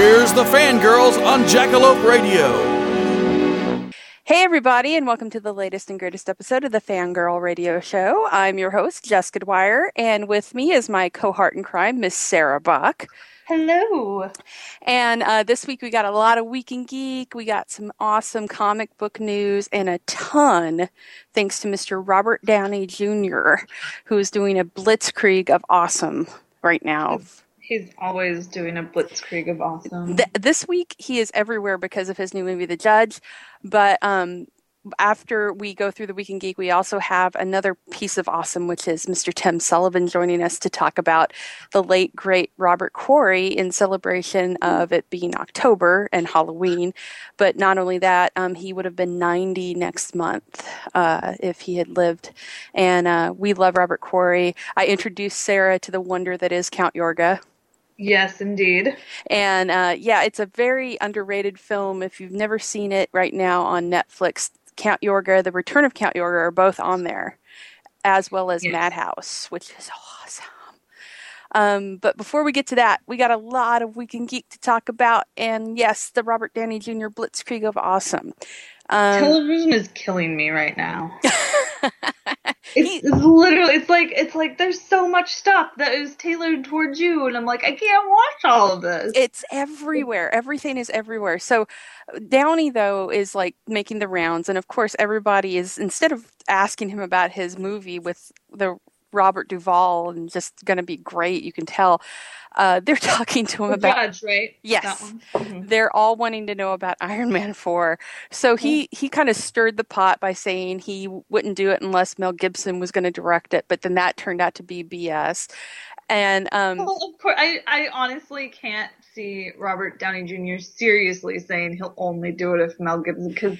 Here's the fangirls on Jackalope Radio. Hey, everybody, and welcome to the latest and greatest episode of the Fangirl Radio Show. I'm your host, Jessica Dwyer, and with me is my cohort in crime, Miss Sarah Bach. Hello. And uh, this week we got a lot of Week in Geek. We got some awesome comic book news and a ton, thanks to Mr. Robert Downey Jr., who is doing a blitzkrieg of awesome right now. He's always doing a blitzkrieg of awesome. Th- this week he is everywhere because of his new movie, The Judge. But um, after we go through the Week in Geek, we also have another piece of awesome, which is Mr. Tim Sullivan joining us to talk about the late great Robert Quarry in celebration of it being October and Halloween. But not only that, um, he would have been 90 next month uh, if he had lived. And uh, we love Robert Quarry. I introduced Sarah to the wonder that is Count Yorga. Yes, indeed. And uh, yeah, it's a very underrated film. If you've never seen it right now on Netflix, Count Yorga, The Return of Count Yorga are both on there, as well as Yes. Madhouse, which is awesome. Um, but before we get to that, we got a lot of Week in Geek to talk about. And yes, the Robert Downey Jr. Blitzkrieg of awesome. Um, Television is killing me right now. It's, it's literally it's like it's like there's so much stuff that is tailored towards you and I'm like I can't watch all of this. it's everywhere. Everything is everywhere. So Downey though is like making the rounds, and of course everybody is instead of asking him about his movie with the Robert Duvall and just going to be great, you can tell. Uh, they're talking to him The about judge, right? Yes. Mhm. they're all wanting to know about Iron Man 4. So he he kind of stirred the pot by saying he wouldn't do it unless Mel Gibson was going to direct it, but then that turned out to be BS. And um Well, of course, I, I honestly can't see Robert Downey Jr. seriously saying he'll only do it if Mel Gibson, because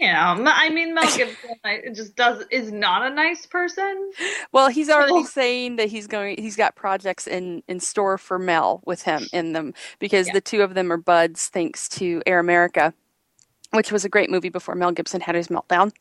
you know, I mean, Mel Gibson just does is not a nice person. Well, he's already saying that he's going. He's got projects in in store for Mel with him in them because Yeah. the two of them are buds, thanks to Air America, which was a great movie before Mel Gibson had his meltdown.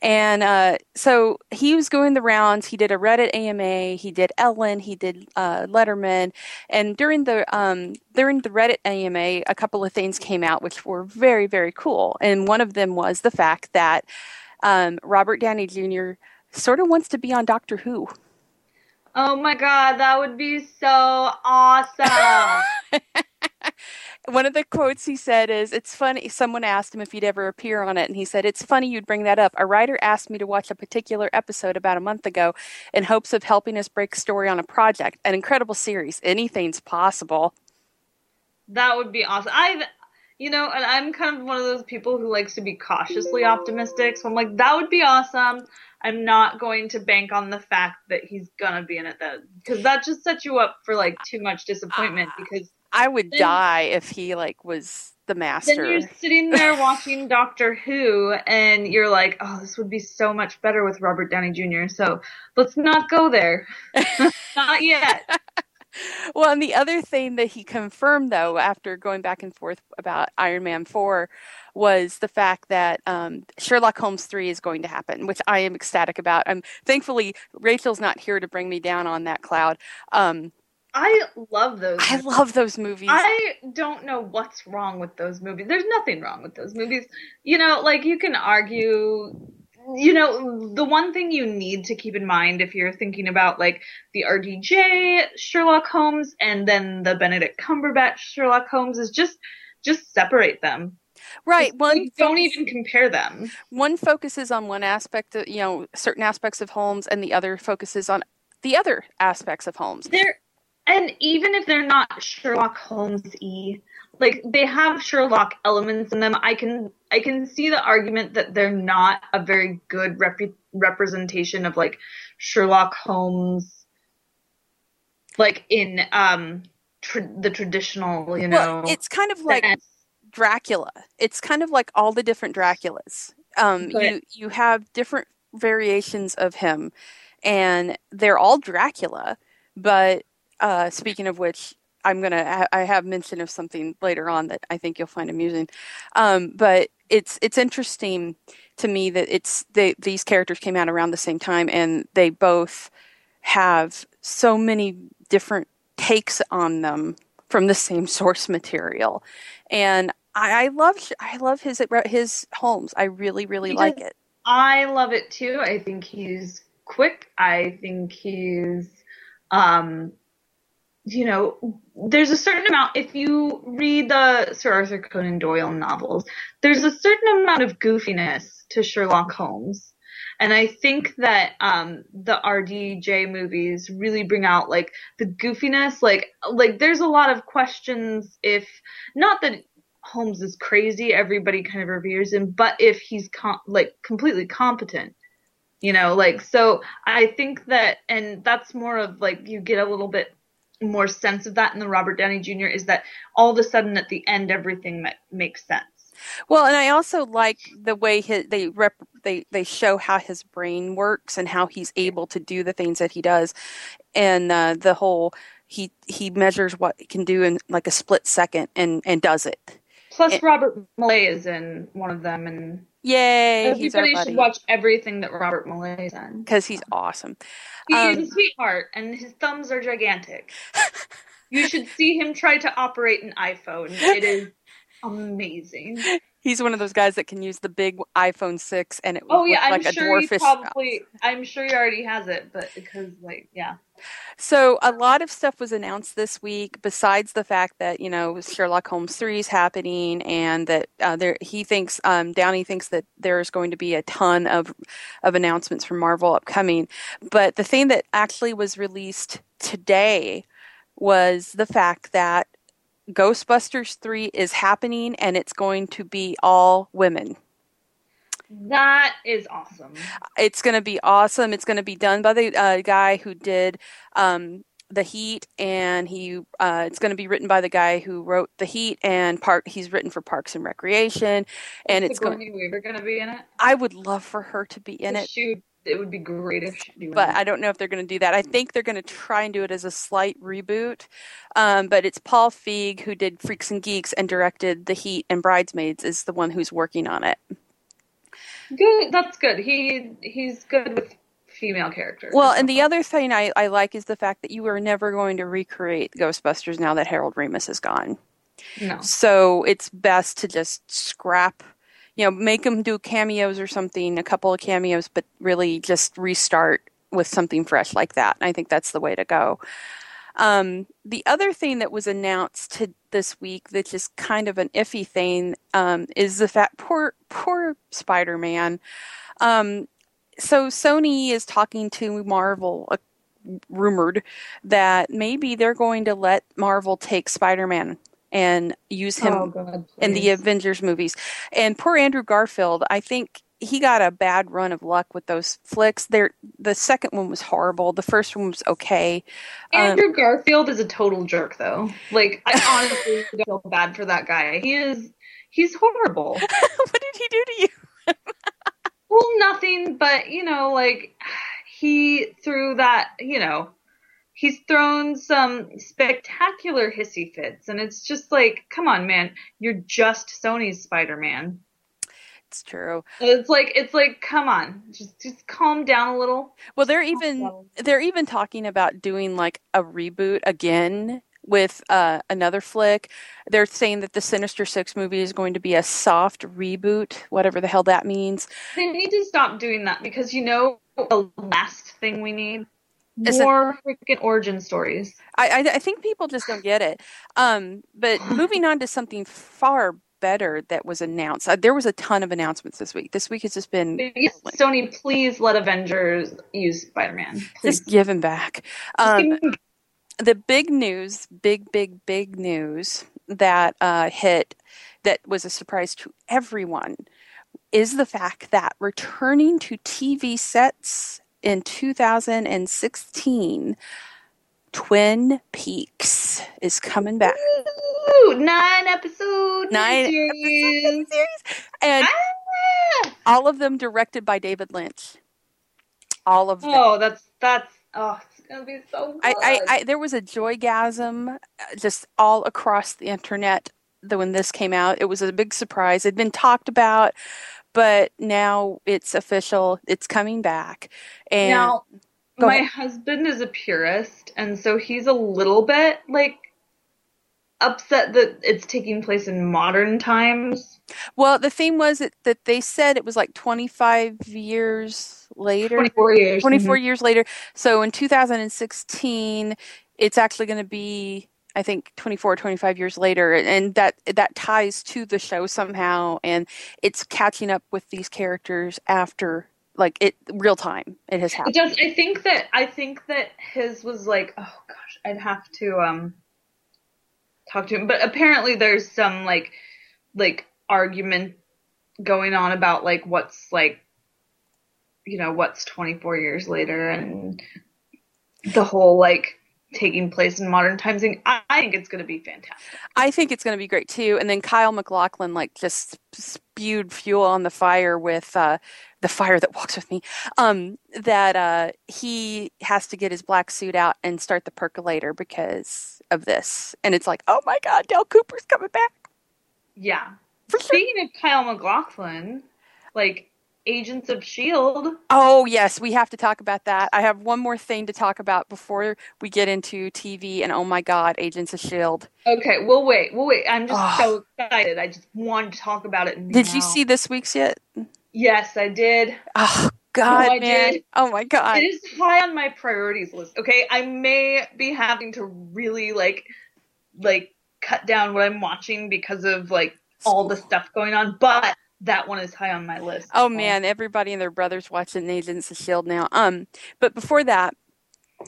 And uh, so he was going the rounds. He did a Reddit AMA. He did Ellen. He did uh, Letterman. And during the um, during the Reddit AMA, a couple of things came out which were very very cool. And one of them was the fact that um, Robert Downey Jr. sort of wants to be on Doctor Who. Oh my god, that would be so awesome. One of the quotes he said is, It's funny. Someone asked him if he'd ever appear on it, and he said, It's funny you'd bring that up. A writer asked me to watch a particular episode about a month ago in hopes of helping us break story on a project. An incredible series. Anything's possible. that would be awesome. I, you know, and I'm kind of one of those people who likes to be cautiously optimistic. So I'm like, that would be awesome. I'm not going to bank on the fact that he's gonna be in it though, because that just sets you up for like too much disappointment. Ah, because I would Then- die if he like was the master. then you're sitting there watching Doctor Who, and you're like, oh, this would be so much better with Robert Downey Jr. So let's not go there. not yet. Well, and the other thing that he confirmed, though, after going back and forth about Iron Man 4, was the fact that um, Sherlock Holmes 3 is going to happen, which I am ecstatic about. Um, thankfully, Rachel's not here to bring me down on that cloud. Um, I love those. I love those movies. I don't know what's wrong with those movies. There's nothing wrong with those movies. You know, like you can argue you know, the one thing you need to keep in mind if you're thinking about like the RDJ Sherlock Holmes and then the Benedict Cumberbatch Sherlock Holmes is just just separate them. Right. One don't even compare them. one focuses on one aspect of you know certain aspects of Holmes, and the other focuses on the other aspects of Holmes. They're and even if they're not Sherlock Holmes y, like they have Sherlock elements in them, I can I can see the argument that they're not a very good rep- representation of like Sherlock Holmes, like in um tr- the traditional, you know. Well, it's kind of like sense. Dracula. It's kind of like all the different Draculas. Um, But- you you have different variations of him, and they're all Dracula. But uh, speaking of which, I'm gonna ha- I have mention of something later on that I think you'll find amusing. Um, but it's it's interesting to me that it's they, these characters came out around the same time, and they both have so many different takes on them from the same source material and I, I love I love his his Holmes. I really really He like does- it. I love it too. I think he's quick. I think he's, um, you know, there's a certain amount, if you read the Sir Arthur Conan Doyle novels, there's a certain amount of goofiness to Sherlock Holmes. And I think that, um, the RDJ movies really bring out like the goofiness, like, like there's a lot of questions if, not that Holmes is crazy. Everybody kind of reveres him, but if he's com- like completely competent, you know, like so, I think that, and that's more of like you get a little bit more sense of that in the Robert Downey Jr. is that all of a sudden at the end everything ma- makes sense. Well, and I also like the way his, they rep, they they show how his brain works and how he's able to do the things that he does, and uh, the whole he he measures what he can do in like a split second and and does it. Plus, It- Robert Maillet is in one of them, and Yay! He's our everybody buddy should watch everything that Robert Maillet is in. because he's awesome. He's Um, a sweetheart, and his thumbs are gigantic. you should see him try to operate an iPhone. It is amazing. He's one of those guys that can use the big iPhone six and it Oh yeah, I'm like a sure he dwarfish. probably. I'm sure he already has it, but because like yeah, So a lot of stuff was announced this week. Besides the fact that you know Sherlock Holmes three is happening, and that uh, there he thinks um, Downey thinks that there's going to be a ton of of announcements from Marvel upcoming. But the thing that actually was released today was the fact that Ghostbusters three is happening, and it's going to be all women. that is awesome. It's going to be awesome. It's going to be done by the uh, guy who did um, the Heat, and he uh, it's going to be written by the guy who wrote the Heat and part. He's written for Parks and Recreation, and Is it's going. Weaver gonna be in it? I would love for her to be in it, She would, it would be great if she. do but. I don't know if they're going to do that. I think they're going to try and do it as a slight reboot. Um, but it's Paul Feig who did Freaks and Geeks and directed the Heat and Bridesmaids is the one who's working on it. good. That's good. He he's good with female characters. Well, and the other thing I, I like is the fact that you are never going to recreate Ghostbusters now that Harold Ramis is gone. no, So it's best to just scrap, you know, make them do cameos or something, a couple of cameos, but really just restart with something fresh like that. And I think that's the way to go. Um, the other thing that was announced to this week, that's just kind of an iffy thing, um, is the fact poor poor Spider Man. Um, so Sony is talking to Marvel, uh, rumored that maybe they're going to let Marvel take Spider Man and use him oh god, in the. Avengers movies. And poor Andrew Garfield, I think he got a bad run of luck with those flicks. There, the second one was horrible. The first one was okay. Um, Andrew Garfield is a total jerk, though. Like, I honestly feel bad for that guy. He is, he's horrible. what did he do to you? well, nothing, but you know, like he threw that, you know, he's thrown some spectacular hissy fits, and it's just like, come on, man, you're just Sony's Spider-Man. It's true. It's like, it's like, come on, just just calm down a little. Well, they're even they're even talking about doing like a reboot again with uh, another flick. They're saying that the Sinister Six movie is going to be a soft reboot, whatever the hell that means. They need to stop doing that because you know the last thing we need It- more freaking origin stories. I, I, I think people just don't get it. Um, but moving on to something far better that was announced. Uh, there was a ton of announcements this week. This week has just been Yes, Sony, please let Avengers use Spider-Man. Just give him back. Um, the big news, big, big, big news that uh, hit that was a surprise to everyone is the fact that returning to TV sets in 2016, Twin Peaks is coming back. Ooh, nine episode Nine series. And Ah! all of them directed by David Lynch. All of them. Oh, that's that's oh, it's gonna be so good. I, I, I there was a joygasm uh, just all across the internet when this came out. It was a big surprise. It'd been talked about, but now it's official. It's coming back. And now, my ahead. husband is a purist, and so he's a little bit like upset that it's taking place in modern times. well, the thing was that, that they said it was like 25 years later. 24 years. 24 Mhm. years later. So in 2016, it's actually going to be, I think, 24 25 years later. And that, that ties to the show somehow. And it's catching up with these characters after, like, it real time. It has It happened. does. I think that I think that his was like, oh gosh, I'd have to um talk to him. But apparently, there's some like like argument going on about like what's like you know what's 24 years later and the whole like taking place in modern times thing. I, think it's going to be fantastic. I think it's going to be great too. And then Kyle MacLachlan, like, just spewed fuel on the fire with uh, the fire that walks with me. Um, that uh, he has to get his black suit out and start the percolator because of this. And it's like, oh my God, Dale Cooper's coming back. Yeah. For sure. Speaking of Kyle MacLachlan, like Agents of Shield. Oh, yes, we have to talk about that. I have one more thing to talk about before we get into TV and oh my God, Agents of S.H.I.E.L.D. Okay, we'll wait. We'll wait. I'm just Ugh. so excited. I just wanted to talk about it. Did you see this week's yet? Yes, I did. Oh, God, man. did. Oh my God. It is high on my priorities list. Okay, I may be having to really like, like cut down what I'm watching because of like all the stuff going on, but that one is high on my list. Oh man, everybody and their brothers watching Agents of Shield now. Um, but before that,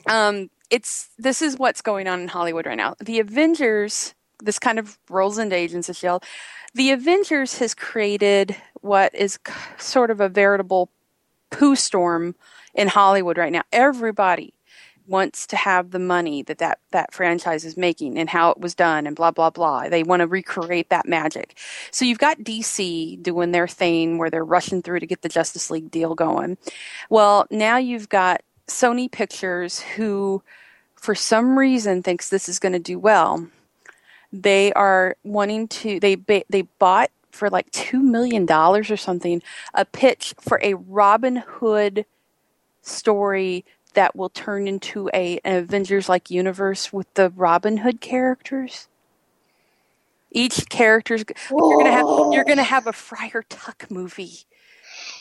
um, it's this is what's going on in Hollywood right now. The Avengers. This kind of rolls into Agents of Shield. The Avengers has created what is sort of a veritable poo storm in Hollywood right now. Everybody wants to have the money that, that that franchise is making and how it was done and blah blah blah. They want to recreate that magic. So you've got DC doing their thing where they're rushing through to get the Justice League deal going. Well, now you've got Sony Pictures who for some reason thinks this is going to do well. They are wanting to they they bought for like 2 million dollars or something a pitch for a Robin Hood story that will turn into a an Avengers like universe with the Robin Hood characters. Each character's you're gonna have you're gonna have a Friar Tuck movie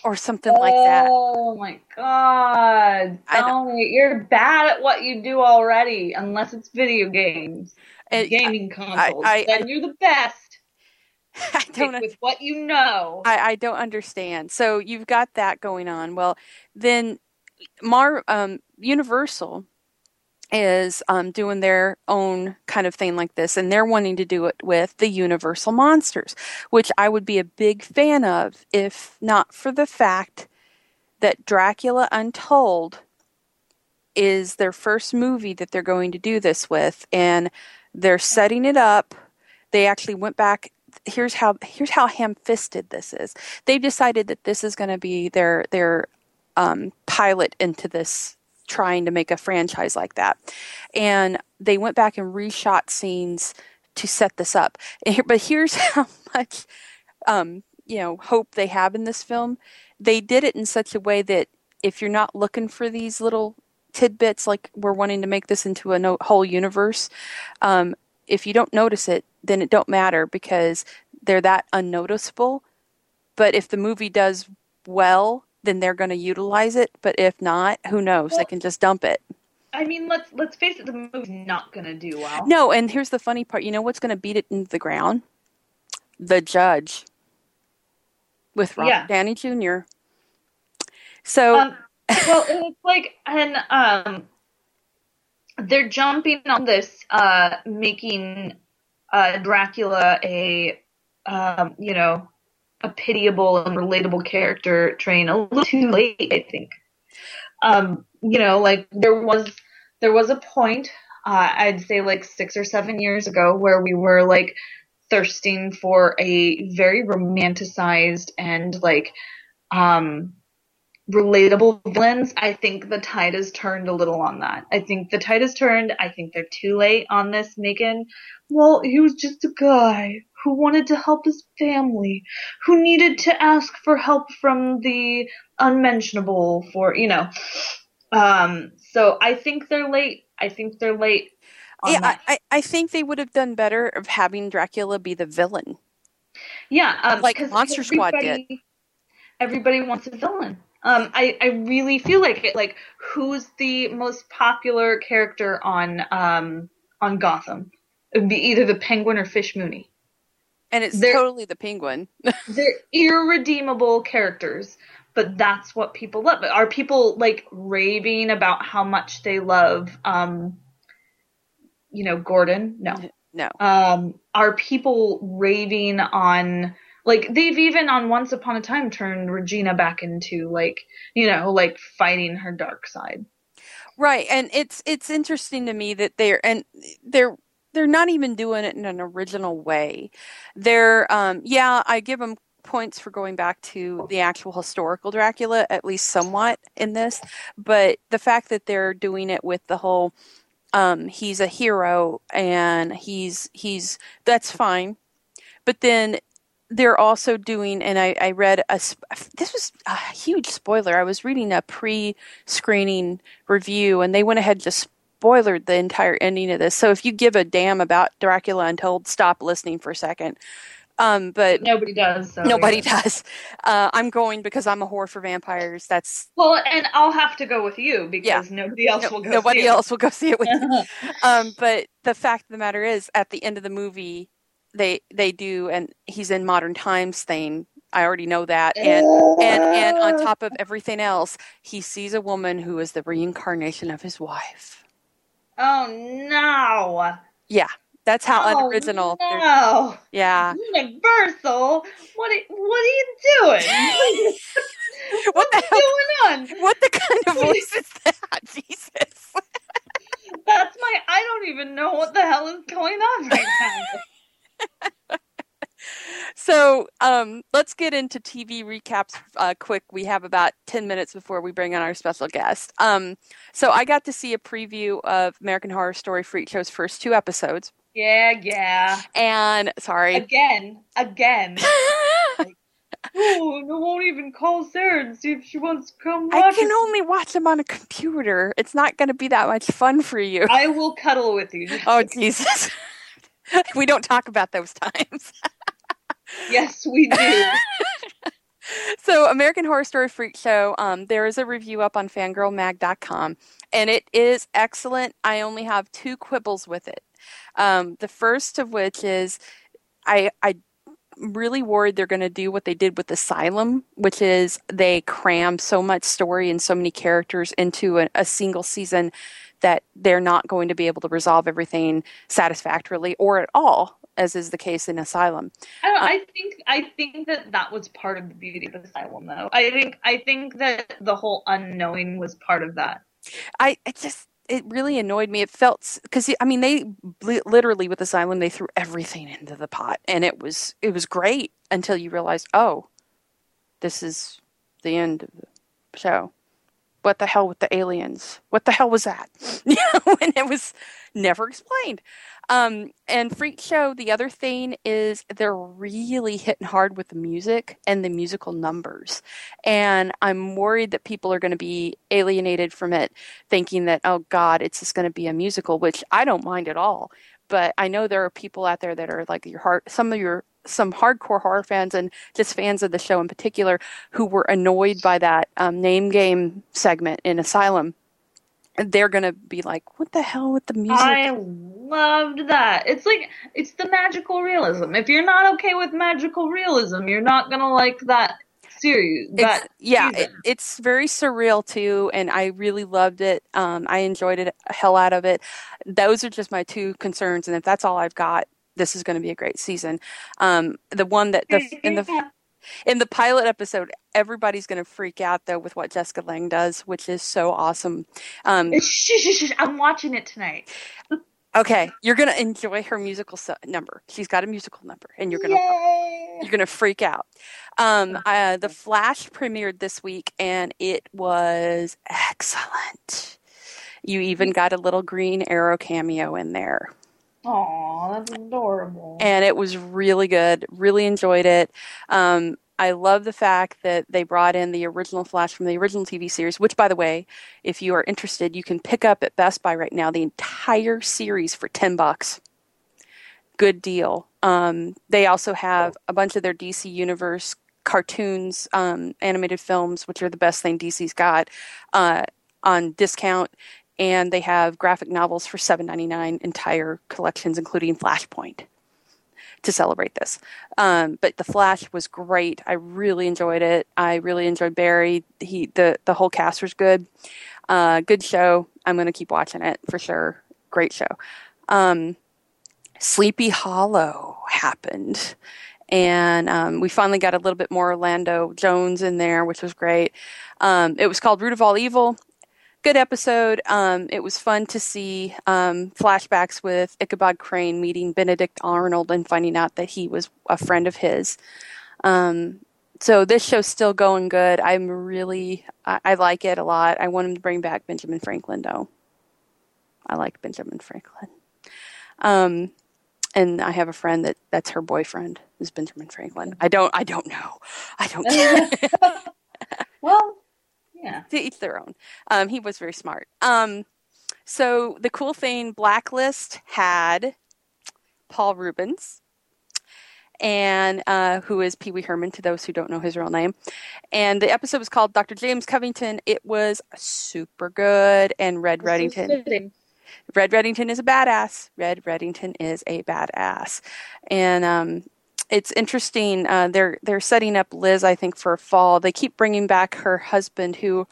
or something like that. Oh my god, I know. You're bad at what you do already, unless it's video games, uh, And gaming consoles. I- then you're the best. I don't with what you know. I, I don't understand. So you've got that going on. Well, then Mar um, Universal is um, doing their own kind of thing like this, and they're wanting to do it with the Universal monsters, which I would be a big fan of if not for the fact that Dracula Untold is their first movie that they're going to do this with, and they're setting it up. They actually went back. Here's how here's how ham-fisted this is. They've decided that this is going to be their their um, pilot into this trying to make a franchise like that. And they went back and reshot scenes to set this up. But here's how much um, you know hope they have in this film. They did it in such a way that if you're not looking for these little tidbits like we're wanting to make this into a no- whole universe, um, if you don't notice it, then it don't matter because they're that unnoticeable. But if the movie does well, then they're going to utilize it. But if not, who knows? Well- they can just dump it. I mean, let's let's face it, the movie's not gonna do well. No, and here's the funny part. You know what's going to beat it into the ground? The judge with Robert Yeah. Downey Jr. So Um, well, it's like, and um, they're jumping on this, uh, making uh, Dracula a, um, you know, a pitiable and relatable character train a little too late, I think. Um, you know, like there was there was a point, uh, I'd say like six or seven years ago, where we were like thirsting for a very romanticized and like um relatable villains, I think the tide has turned a little on that. I think the tide has turned. I think they're too late on this, Megan. Well, he was just a guy who wanted to help his family, who needed to ask for help from the unmentionable for, you know. Um, so I think they're late. I think they're late. Yeah, that. I, I think they would have done better of having Dracula be the villain. Yeah, um, Like Monster Squad did. everybody- Everybody wants a villain. Um, I, I really feel like it. Like, who's the most popular character on um on Gotham? It would be either the Penguin or Fish Mooney. And it's They're- totally the penguin. They're irredeemable characters, but that's what people love. Are people like raving about how much they love um, you know, Gordon? No. no. um, are people raving on like they've even on Once Upon a Time turned Regina back into like you know like fighting her dark side. Right, and it's it's interesting to me that they're and they're they're not even doing it in an original way. They're um yeah, I give them points for going back to the actual historical Dracula at least somewhat in this, but the fact that they're doing it with the whole um he's a hero and he's he's that's fine. But then they're also doing, and I, I read a, this was a huge spoiler. I was reading a pre screening review, and they went ahead just spoilered the entire ending of this. So if you give a damn about Dracula Untold, stop listening for a second. Um, but Nobody does. So nobody yeah. does. Uh, I'm going because I'm a whore for vampires. That's Well, and I'll have to go with you because nobody else no- will go. nobody see it. else will go see it with me. um, but the fact of the matter is, at the end of the movie, they they do, and he's in modern times thing. I already know that, and and and on top of everything else, he sees a woman who is the reincarnation of his wife. Oh no! Yeah, that's how oh, unoriginal. No, Yeah. Universal. What? Are, what are you doing? What the hell? going on? What the kind of voice is that? Jesus. That's my. I don't even know what the hell is going on right now. So um, let's get into TV recaps uh, quick. We have about 10 minutes before we bring on our special guest. Um, so I got to see a preview of American Horror Story Freak Show's first two episodes. Yeah, yeah. And sorry. Again, again. oh, I won't even call Sarah and see if she wants to come I can it. only watch them on a computer. It's not going to be that much fun for you. I will cuddle with you. Oh, Jesus. we don't talk about those times. Yes, we do. so american horror story freak show um, there is a review up on fangirlmag.com and it is excellent. I only have two quibbles with it. Um, the first of which is i i really worried they're going to do what they did with asylum which is they cram so much story and so many characters into a, a single season that they're not going to be able to resolve everything satisfactorily or at all as is the case in asylum I, don't, uh, I think I think that that was part of the beauty of Asylum, though. I think I think that the whole unknowing was part of that. I it just it really annoyed me. It felt because I mean they literally with Asylum they threw everything into the pot and it was it was great until you realize oh this is the end of the show. What the hell with the aliens? What the hell was that? You know, and it was never explained. Um, and Freak Show, the other thing is they're really hitting hard with the music and the musical numbers. And I'm worried that people are going to be alienated from it, thinking that, oh God, it's just going to be a musical, which I don't mind at all. But I know there are people out there that are like your heart, some of your some hardcore horror fans and just fans of the show in particular who were annoyed by that um, name game segment in Asylum. They're gonna be like, "What the hell with the music?" I loved that. It's like it's the magical realism. If you're not okay with magical realism, you're not gonna like that series. That it's, yeah, it, it's very surreal too, and I really loved it. Um, I enjoyed it a hell out of it. Those are just my two concerns, and if that's all I've got, this is going to be a great season. Um, the one that the in the in the pilot episode, everybody's going to freak out though with what Jessica Lange does, which is so awesome. Um, Shh, shh, shh, I'm watching it tonight. okay, you're going to enjoy her musical su- number. She's got a musical number, and you're going to you're going to freak out. Um, uh, the Flash premiered this week, and it was excellent. You even got a little Green Arrow cameo in there. Aw, that's adorable. and it was really good. Really enjoyed it. Um, I love the fact that they brought in the original Flash from the original TV series, which, by the way, if you are interested, you can pick up at Best Buy right now the entire series for ten bucks. Good deal. Um, they also have a bunch of their DC Universe cartoons, um, animated films, which are the best thing DC's got, uh, on discount and they have graphic novels for $7.99 entire collections including flashpoint to celebrate this. Um, but the flash was great. I really enjoyed it. I really enjoyed barry. He the, the whole cast was good. Uh, good show. I'm going to keep watching it for sure. Great show. Um, sleepy hollow happened. And um, we finally got a little bit more orlando jones in there which was great. Um, it was called root of all evil good episode. Um, it was fun to see um, flashbacks with Ichabod Crane meeting Benedict Arnold and finding out that he was a friend of his. Um, so this show's still going good. I'm really, I, I like it a lot. I want him to bring back Benjamin Franklin, though. I like Benjamin Franklin. Um, and I have a friend that that's her boyfriend is Benjamin Franklin. I don't, I don't know. I don't care. well, yeah. to each their own. Um, he was very smart. Um, so the cool thing, Blacklist had Paul Reubens, and uh, who is Pee Wee Herman to those who don't know his real name. And the episode was called Dr. James Covington. It was super good, and Red Reddington. Red Reddington is a badass. Red Reddington is a badass, and um, it's interesting. Uh, they're they're setting up Liz, I think, for fall. They keep bringing back her husband, who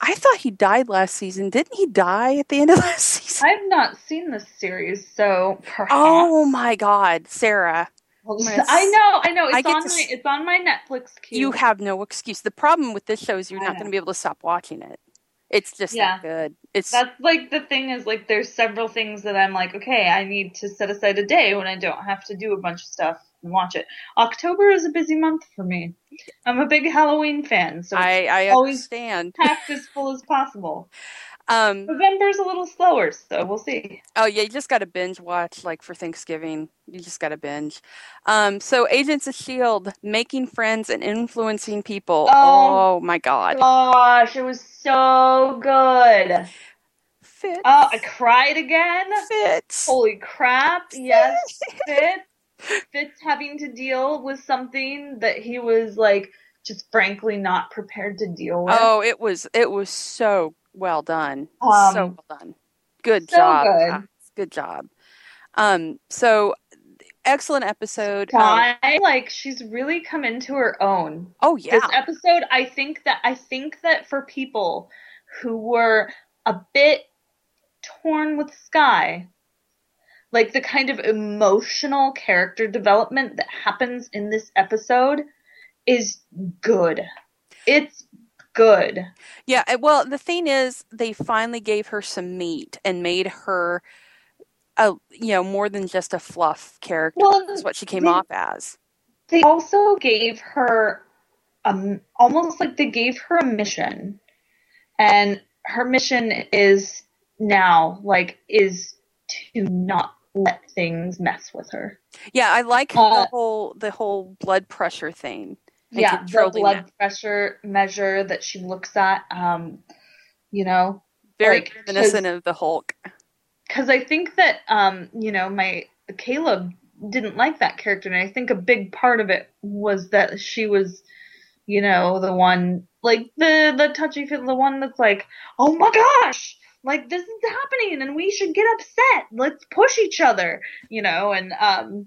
I thought he died last season. Didn't he die at the end of last season? I've not seen this series, so perhaps. Oh my God, Sarah! Gonna I know, I know. It's I on my it's on my Netflix queue. You have no excuse. The problem with this show is you're I not going to be able to stop watching it. It's just Yeah. good. It's That's like the thing is like there's several things that I'm like, okay, I need to set aside a day when I don't have to do a bunch of stuff and watch it. October is a busy month for me. I'm a big Halloween fan, so I I always- stand packed as full as possible. Um, November's a little slower, so we'll see. Oh yeah, you just got to binge watch like for Thanksgiving. You just got to binge. Um, so Agents of Shield, making friends and influencing people. Oh. Oh, my God, Gosh, it was so good. Fitz, Oh, I cried again. Fitz. Holy crap! Yes, Fitz. Fitz having to deal with something that he was like just frankly not prepared to deal with. Oh, it was it was so well done. Um, so well done. Good so job. good. guys. Good job. Um, so excellent episode. Um, like she's really come into her own. oh yeah. This episode, I think that I think that for people who were a bit torn with Skye, like the kind of emotional character development that happens in this episode is good. It's good. Yeah, uh, well, the thing is, they finally gave her some meat and made her, a you know, more than just a fluff character. Well, That's what she came they- off as. They also gave her um almost like they gave her a mission. And her mission is now like is to not let things mess with her. Yeah, I like Uh, the whole the whole blood pressure thing. yeah, the blood that. pressure measure that she looks at. Um, you know, Very like, reminiscent of the Hulk. because I think that um, you know, my Caleb didn't like that character, and I think a big part of it was that she was, you know, the one like the the touchy feel, the one that's like, oh my gosh, like this is happening, and we should get upset. Let's push each other, you know, and um,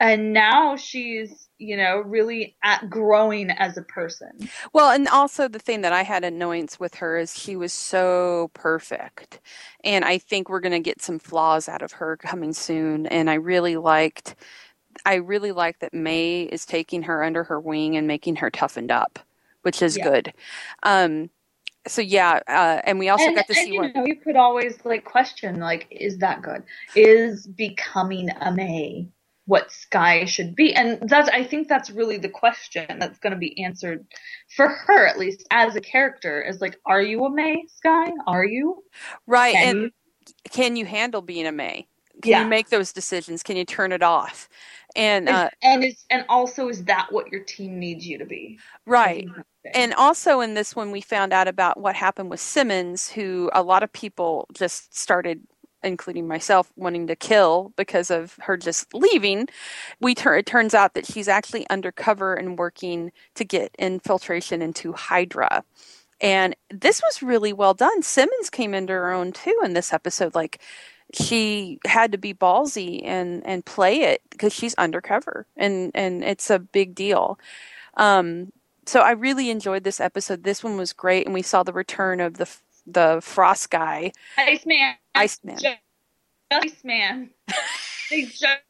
and now she's you know really at growing as a person. Well, and also the thing that I had annoyance with her is she was so perfect. And I think we're going to get some flaws out of her coming soon. And I really liked, I really like that May is taking her under her wing and making her toughened up, which is Yeah. good. Um, so yeah, uh, and we also and, got to see what. you could always like question like, is that good? Is becoming a May what Skye should be? And that's I think that's really the question that's going to be answered for her at least as a character. Is like, are you a May Skye? Are you? Right. Can and you? can you handle being a May? Can Yeah. you make those decisions? Can you turn it off? And uh, and is and also is that what your team needs you to be? right. And also in this one, we found out about what happened with Simmons, who a lot of people just started, including myself, wanting to kill because of her just leaving. We tur- it turns out that she's actually undercover and working to get infiltration into Hydra. And this was really well done. Simmons came into her own too in this episode. Like she had to be ballsy and and play it because she's undercover, and and it's a big deal. Um, so I really enjoyed this episode. This one was great, and we saw the return of the the Frost guy, Iceman. Iceman. Just Iceman. they just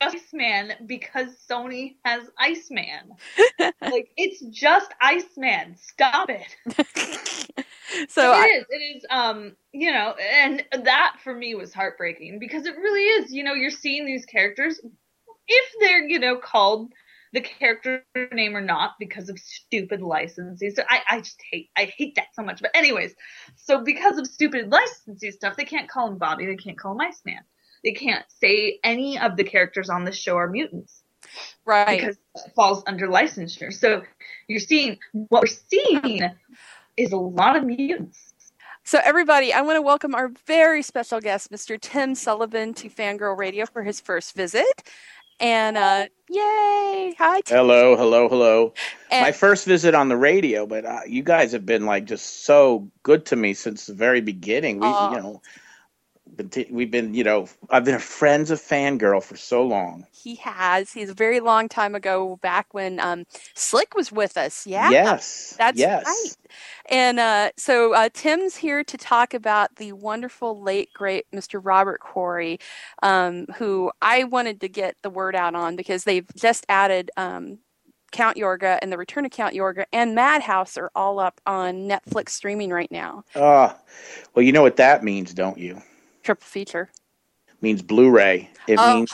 Iceman because Sony has Iceman. like it's just Iceman. Stop it. so it I, is. It is. Um. You know, and that for me was heartbreaking because it really is. You know, you're seeing these characters, if they're you know called the character name or not because of stupid licensing. So I, I just hate I hate that so much. But anyways, so because of stupid licensing stuff, they can't call him Bobby. They can't call him Iceman. They can't say any of the characters on the show are mutants right. because it falls under licensure. So you're seeing what we're seeing is a lot of mutants. So, everybody, I want to welcome our very special guest, Mr. Tim Sullivan, to Fangirl Radio for his first visit. And uh, yay! Hi, Tim. Hello, hello, hello. And- My first visit on the radio, but uh, you guys have been like just so good to me since the very beginning. We, Aw. you know, been t- we've been, you know, I've been a friends of Fangirl for so long. He has. He's a very long time ago, back when um, Slick was with us. Yeah. Yes, That's yes. right. And uh, so uh, Tim's here to talk about the wonderful late great Mr. Robert Quarry, um, who I wanted to get the word out on because they've just added um, Count Yorga and the Return of Count Yorga and Madhouse are all up on Netflix streaming right now. Ah, well, you know what that means, don't you? Triple feature. means Blu-ray. It Oh. means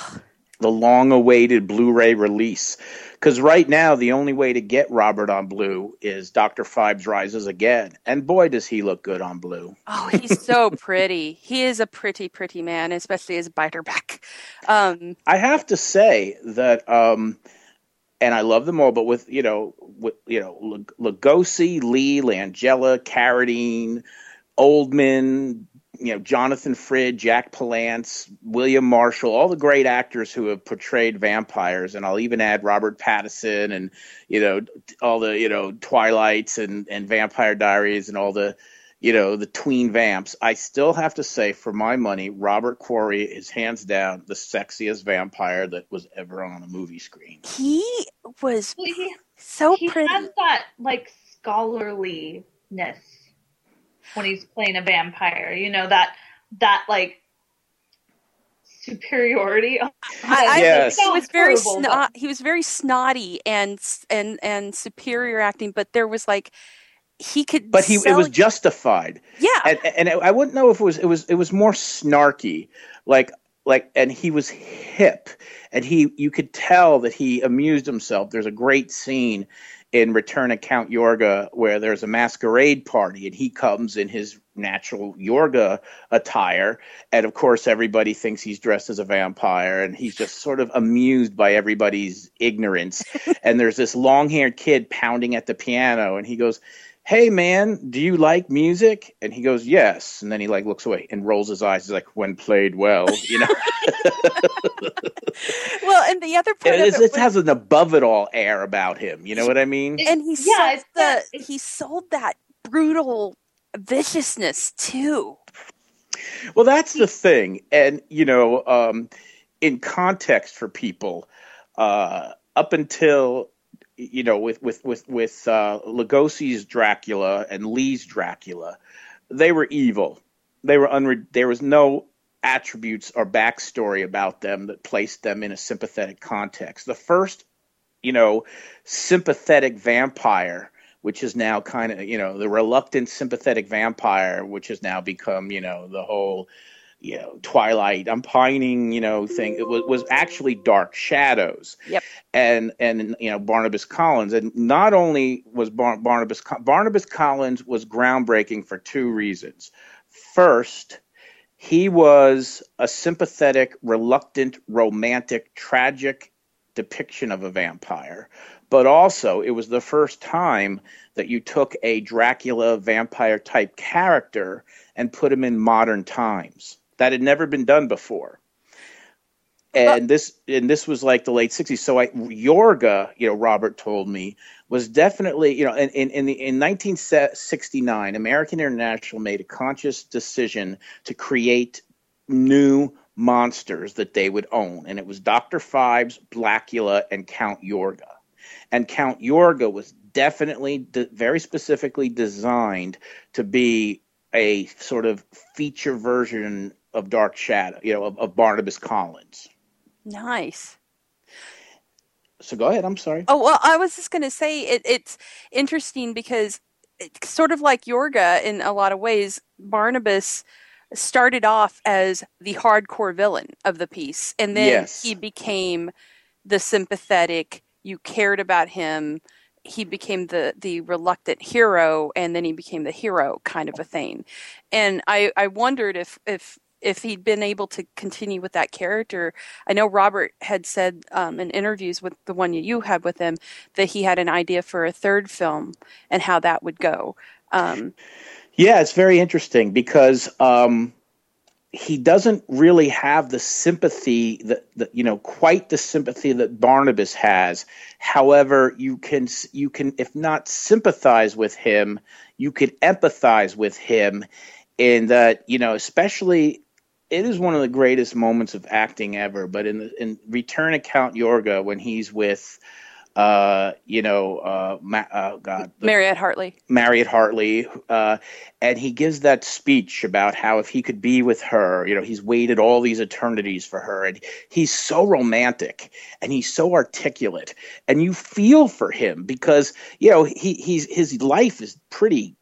the long-awaited Blu-ray release. Because right now, the only way to get Robert on Blue is Doctor Phibes Rises Again, and boy, does he look good on Blue. Oh, he's so pretty. He is a pretty, pretty man, especially as Biederbeck. Um, I have to say that, um, and I love them all, but with you know, with you know, Lugosi, Lee, Langella, Carradine, Oldman, you know, Jonathan Frid, Jack Palance, William Marshall, all the great actors who have portrayed vampires, and I'll even add Robert Pattinson and you know, all the you know, Twilights and and Vampire Diaries and all the you know, the tween vamps, I still have to say, for my money, Robert Quarry is hands down the sexiest vampire that was ever on a movie screen. he was Well, he, so he pretty. has that like scholarliness when he's playing a vampire. You know that that like superiority. I, I Yes. think he was very Horrible, snot, he was very snotty and and and superior acting, but there was like he could. But he it sell- was justified. yeah. and, and I wouldn't know if it was it was it was more snarky, like like, and he was hip, and he you could tell that he amused himself. There's a great scene in Return of Count Yorga where there's a masquerade party and he comes in his natural Yorga attire. And of course, everybody thinks he's dressed as a vampire and he's just sort of amused by everybody's ignorance. and there's this long haired kid pounding at the piano and he goes, Hey man, do you like music? And he goes, Yes. And then he like looks away and rolls his eyes. He's like, When played well, you know. well, and the other part it, of is- it it was- has an above it all air about him. You know what I mean? and he Yeah, sold it's the that- it's- he sold that brutal viciousness too. Well, that's the thing, and you know, um, in context for people, uh, up until you know, with with with with uh, Lugosi's Dracula and Lee's Dracula, they were evil. They were unre- There was no attributes or backstory about them that placed them in a sympathetic context. The first, you know, sympathetic vampire which is now kind of you know the reluctant sympathetic vampire which has now become you know the whole you know twilight i'm pining you know thing. It was, was actually dark shadows. Yep. and and you know barnabas collins. And not only was Bar- barnabas barnabas collins was groundbreaking for two reasons. First he was a sympathetic reluctant romantic tragic depiction of a vampire. But also it was the first time that you took a Dracula vampire type character and put him in modern times. That had never been done before. And uh, this and this was like the late 60s. So I Yorga, you know, Robert told me, was definitely, you know, in, in, in the in 1969, American International made a conscious decision to create new monsters that they would own. And it was Dr. Phibes, Blackula, and Count Yorga and Count Yorga was definitely de- very specifically designed to be a sort of feature version of Dark Shadow, you know, of, of Barnabas Collins. Nice. So go ahead. I'm sorry. Oh well, I was just going to say it, it's interesting because it's sort of like Yorga in a lot of ways. Barnabas started off as the hardcore villain of the piece, and then Yes. he became the sympathetic. You cared about him. He became the the reluctant hero, and then he became the hero kind of a thing. And I I wondered if if if he'd been able to continue with that character. I know Robert had said um, in interviews with the one you had with him that he had an idea for a third film and how that would go. Um, Yeah, it's very interesting because um, he doesn't really have the sympathy that, that you know quite the sympathy that Barnabas has. However, you can you can if not sympathize with him, you could empathize with him in that you know especially it is one of the greatest moments of acting ever. But in the, in Return of Count Yorga when he's with uh, you know, uh, Ma- uh, God, Mariette Hartley. Mariette Hartley, uh, and he gives that speech about how if he could be with her, you know, he's waited all these eternities for her, and he's so romantic and he's so articulate, and you feel for him because you know he he's his life is pretty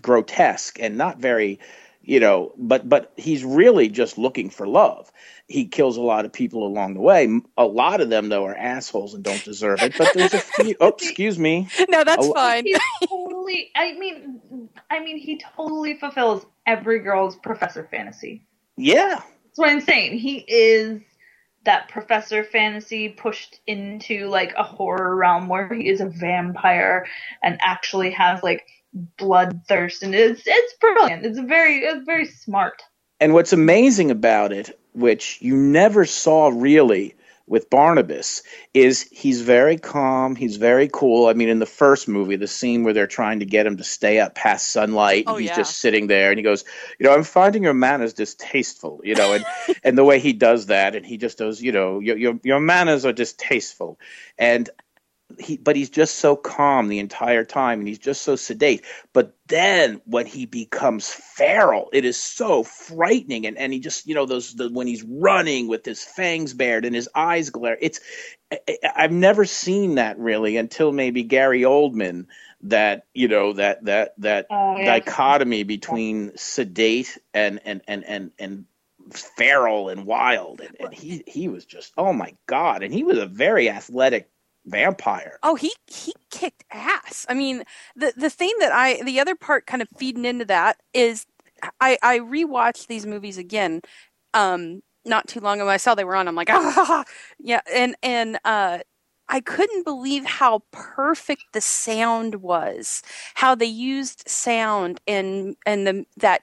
grotesque and not very you know but but he's really just looking for love he kills a lot of people along the way a lot of them though are assholes and don't deserve it but there's a few oh excuse me No, that's Oh, fine. He's totally. I mean, I mean, he totally fulfills every girl's professor fantasy. yeah That's what I'm saying. He is that professor fantasy pushed into like a horror realm where he is a vampire and actually has like bloodthirst, and it's it's brilliant. It's very it's very smart. And what's amazing about it, which you never saw really with Barnabas, is he's very calm, he's very cool. I mean, in the first movie, the scene where they're trying to get him to stay up past sunlight, and Oh, he's yeah. just sitting there, and he goes, "You know, I'm finding your manners distasteful." You know, and and the way he does that, and he just does, "You know, your your, your manners are distasteful," and he but he's just so calm the entire time and he's just so sedate. But then when he becomes feral it is so frightening. And, and he just you know those the, when he's running with his fangs bared and his eyes glare it's I, i've never seen that really until maybe gary oldman that you know that that that Oh, yeah. dichotomy between sedate and and and and and feral and wild. And, and he he was just oh my god. And he was a very athletic vampire. Oh, he he kicked ass. I mean, the the thing that I the other part kind of feeding into that is I I rewatched these movies again um not too long ago. I saw they were on. I'm like, ah, yeah, and and uh I couldn't believe how perfect the sound was. How they used sound and and the that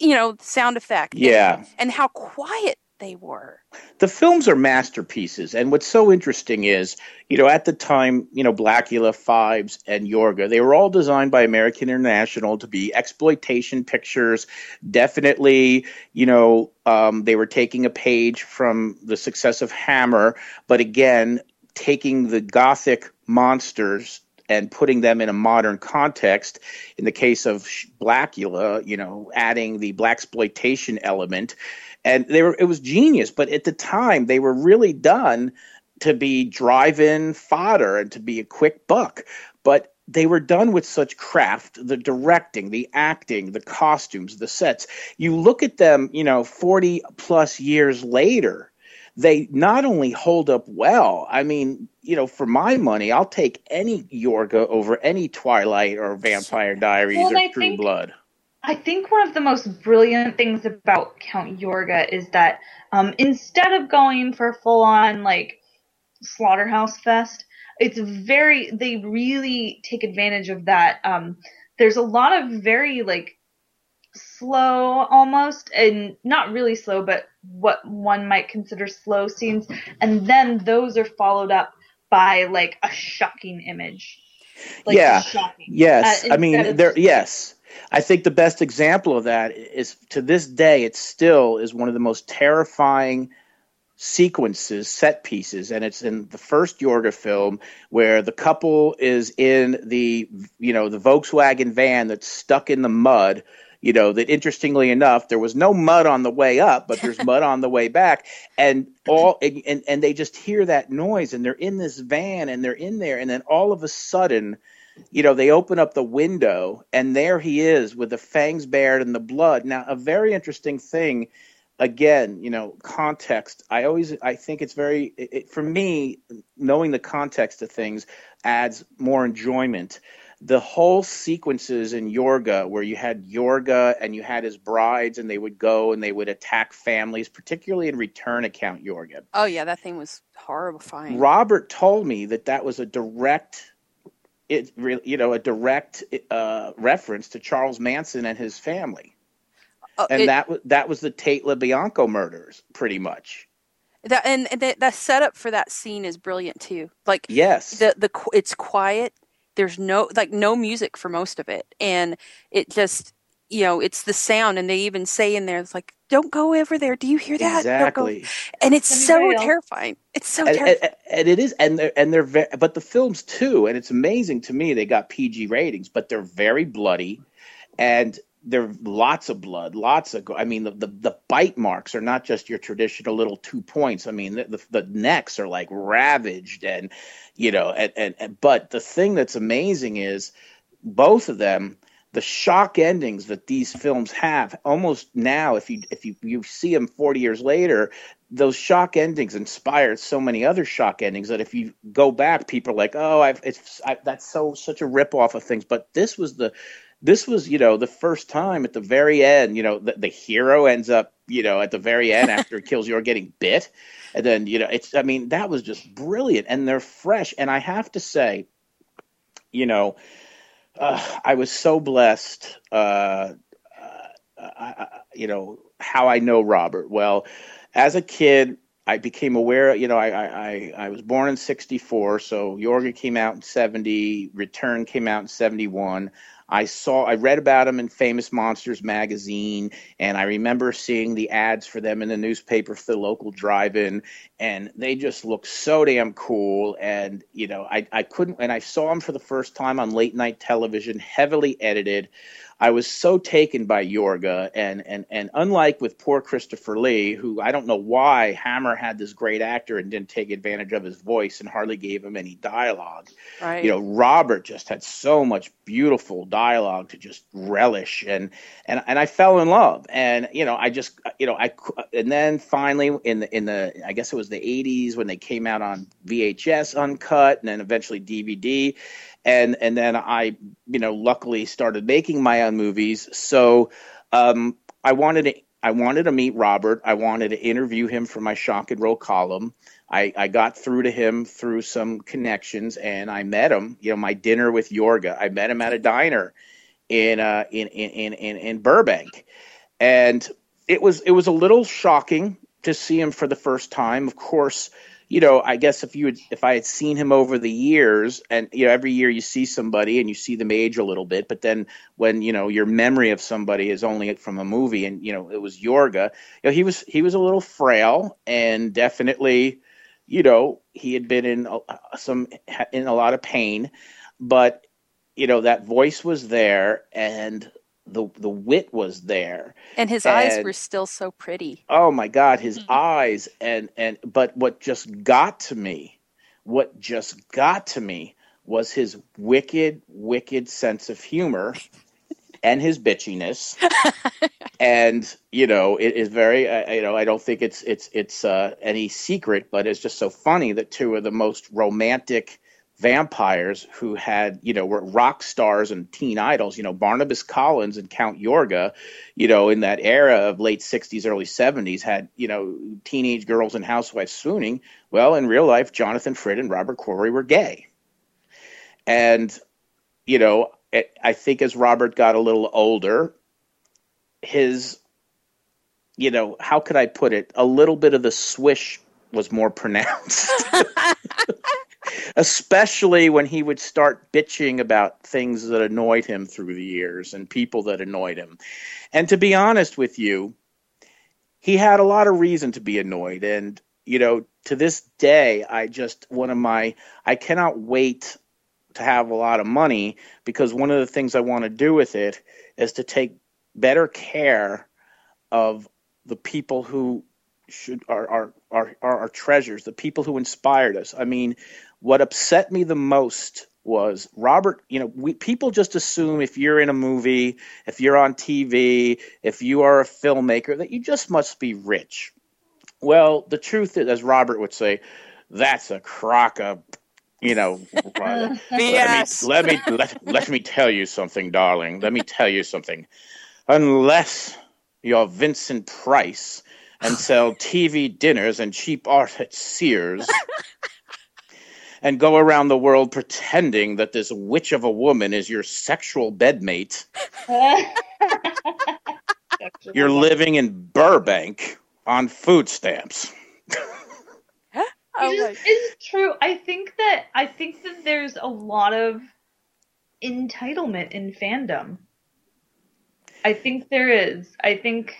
you know sound effect. Yeah. And, and how quiet they were. The films are masterpieces, and what's so interesting is, you know, at the time, you know, Blackula, Phibes, and Yorga, they were all designed by American International to be exploitation pictures. Definitely, you know, um, they were taking a page from the success of Hammer, but again, taking the gothic monsters and putting them in a modern context. In the case of Blackula, you know, adding the black exploitation element and they were it was genius but at the time they were really done to be drive-in fodder and to be a quick buck. But they were done with such craft the directing the acting the costumes the sets. You look at them you know 40 plus years later they not only hold up well i mean you know for my money i'll take any yorga over any twilight or vampire diaries Well, or I true blood I think one of the most brilliant things about Count Yorga is that um, instead of going for full on like slaughterhouse fest, it's very they really take advantage of that. Um, there's a lot of very like slow almost and not really slow but what one might consider slow scenes and then those are followed up by like a shocking image like Yeah. shocking Yes, Uh, I mean there. Yes, I think the best example of that is to this day. It still is one of the most terrifying sequences, set pieces, and it's in the first Yorga film where the couple is in the you know the Volkswagen van that's stuck in the mud. You know that interestingly enough, there was no mud on the way up, but there's mud on the way back, and all and, and and they just hear that noise, and they're in this van, and they're in there, and then all of a sudden you know, they open up the window and there he is with the fangs bared and the blood. Now, a very interesting thing, again, you know, context. I always, I think it's very, it, for me, knowing the context of things adds more enjoyment. The whole sequences in Yorga, where you had Yorga and you had his brides, and they would go and they would attack families, particularly in Return of Count Yorga. Oh yeah, that thing was horrifying. Robert told me that that was a direct, it you know, a direct uh, reference to Charles Manson and his family, Oh, and it- that was that was the Tate LaBianca murders, pretty much. That and, and the, the setup for that scene is brilliant too. Like Yes, the the it's quiet. There's no like no music for most of it, and it just you know it's the sound. And they even say in there, it's like, "Don't go over there. Do you hear that?" Exactly. And it's It's so very real. terrifying. It's so and, terrifying. and, and it is, and they're and they're very, but the films too, and it's amazing to me they got PG ratings, but they're very bloody, and there are lots of blood, lots of. I mean, the, the the bite marks are not just your traditional little two points. I mean, the the, the necks are like ravaged, and you know, and, and and but the thing that's amazing is both of them the shock endings that these films have almost now if you if you, you see them 40 years later those shock endings inspired so many other shock endings that if you go back people are like oh I've it's I, that's so such a rip off of things. But this was the this was you know the first time at the very end you know the, the hero ends up you know at the very end after he kills you're getting bit. And then you know it's i mean that was just brilliant. And they're fresh. And i have to say you know uh, I was so blessed. Uh, uh, I, you know how I know Robert. Well, as a kid, I became aware. You know, I, I, I was born in '64, so Yorga came out in '70. Return came out in '71. I saw, I read about them in Famous Monsters magazine, and I remember seeing the ads for them in the newspaper for the local drive-in, and they just looked so damn cool. And you know, I I couldn't, and I saw them for the first time on late night television, heavily edited. I was so taken by Yorga, and and and unlike with poor Christopher Lee, who I don't know why Hammer had this great actor and didn't take advantage of his voice and hardly gave him any dialogue. Right. you know robert just had so much beautiful dialogue to just relish and and and I fell in love. And you know I just you know I and then finally in the in the I guess it was the 80s when they came out on VHS uncut and then eventually DVD and and then I you know luckily started making my own movies so um I wanted to I wanted to meet Robert I wanted to interview him for my shock and roll column I, I got through to him through some connections and I met him, you know, my dinner with Yorga. I met him at a diner in uh in in in, in Burbank. And it was it was a little shocking to see him for the first time. Of course, you know, I guess if you had, if I had seen him over the years, and you know, every year you see somebody and you see them age a little bit, but then when you know your memory of somebody is only from a movie, and you know it was Yorga, you know, he was he was a little frail and definitely you know, he had been in some in a lot of pain, but you know that voice was there and the the wit was there and his and, eyes were still so pretty oh my god his mm-hmm. eyes and and but what just got to me what just got to me was his wicked wicked sense of humor and his bitchiness. and you know, it is very. Uh, you know, I don't think it's it's it's uh, any secret, but it's just so funny that two of the most romantic vampires who had, you know, were rock stars and teen idols, you know, Barnabas Collins and Count Yorga, you know, in that era of late 60s, early 70s, had, you know, teenage girls and housewives swooning. Well, in real life, Jonathan Frid and Robert Quarry were gay. And, you know, I think as Robert got a little older, his, you know, how could I put it? A little bit of the swish was more pronounced. Especially when he would start bitching about things that annoyed him through the years and people that annoyed him. And to be honest with you, he had a lot of reason to be annoyed. And, you know, to this day, I just, one of my, I cannot wait to have a lot of money because one of the things I want to do with it is to take better care of the people who should are are are, are our treasures, the people who inspired us. I mean, what upset me the most was Robert. You know, we people just assume if you're in a movie, if you're on TV, if you are a filmmaker, that you just must be rich. Well, the truth is, as Robert would say, that's a crock of you know, let me let me let, let me tell you something, darling. Let me tell you something. Unless you're Vincent Price and sell TV dinners and cheap art at Sears and go around the world pretending that this witch of a woman is your sexual bedmate, you're living in Burbank on food stamps. Oh it is, is true. I think that I think that there's a lot of entitlement in fandom. I think there is. I think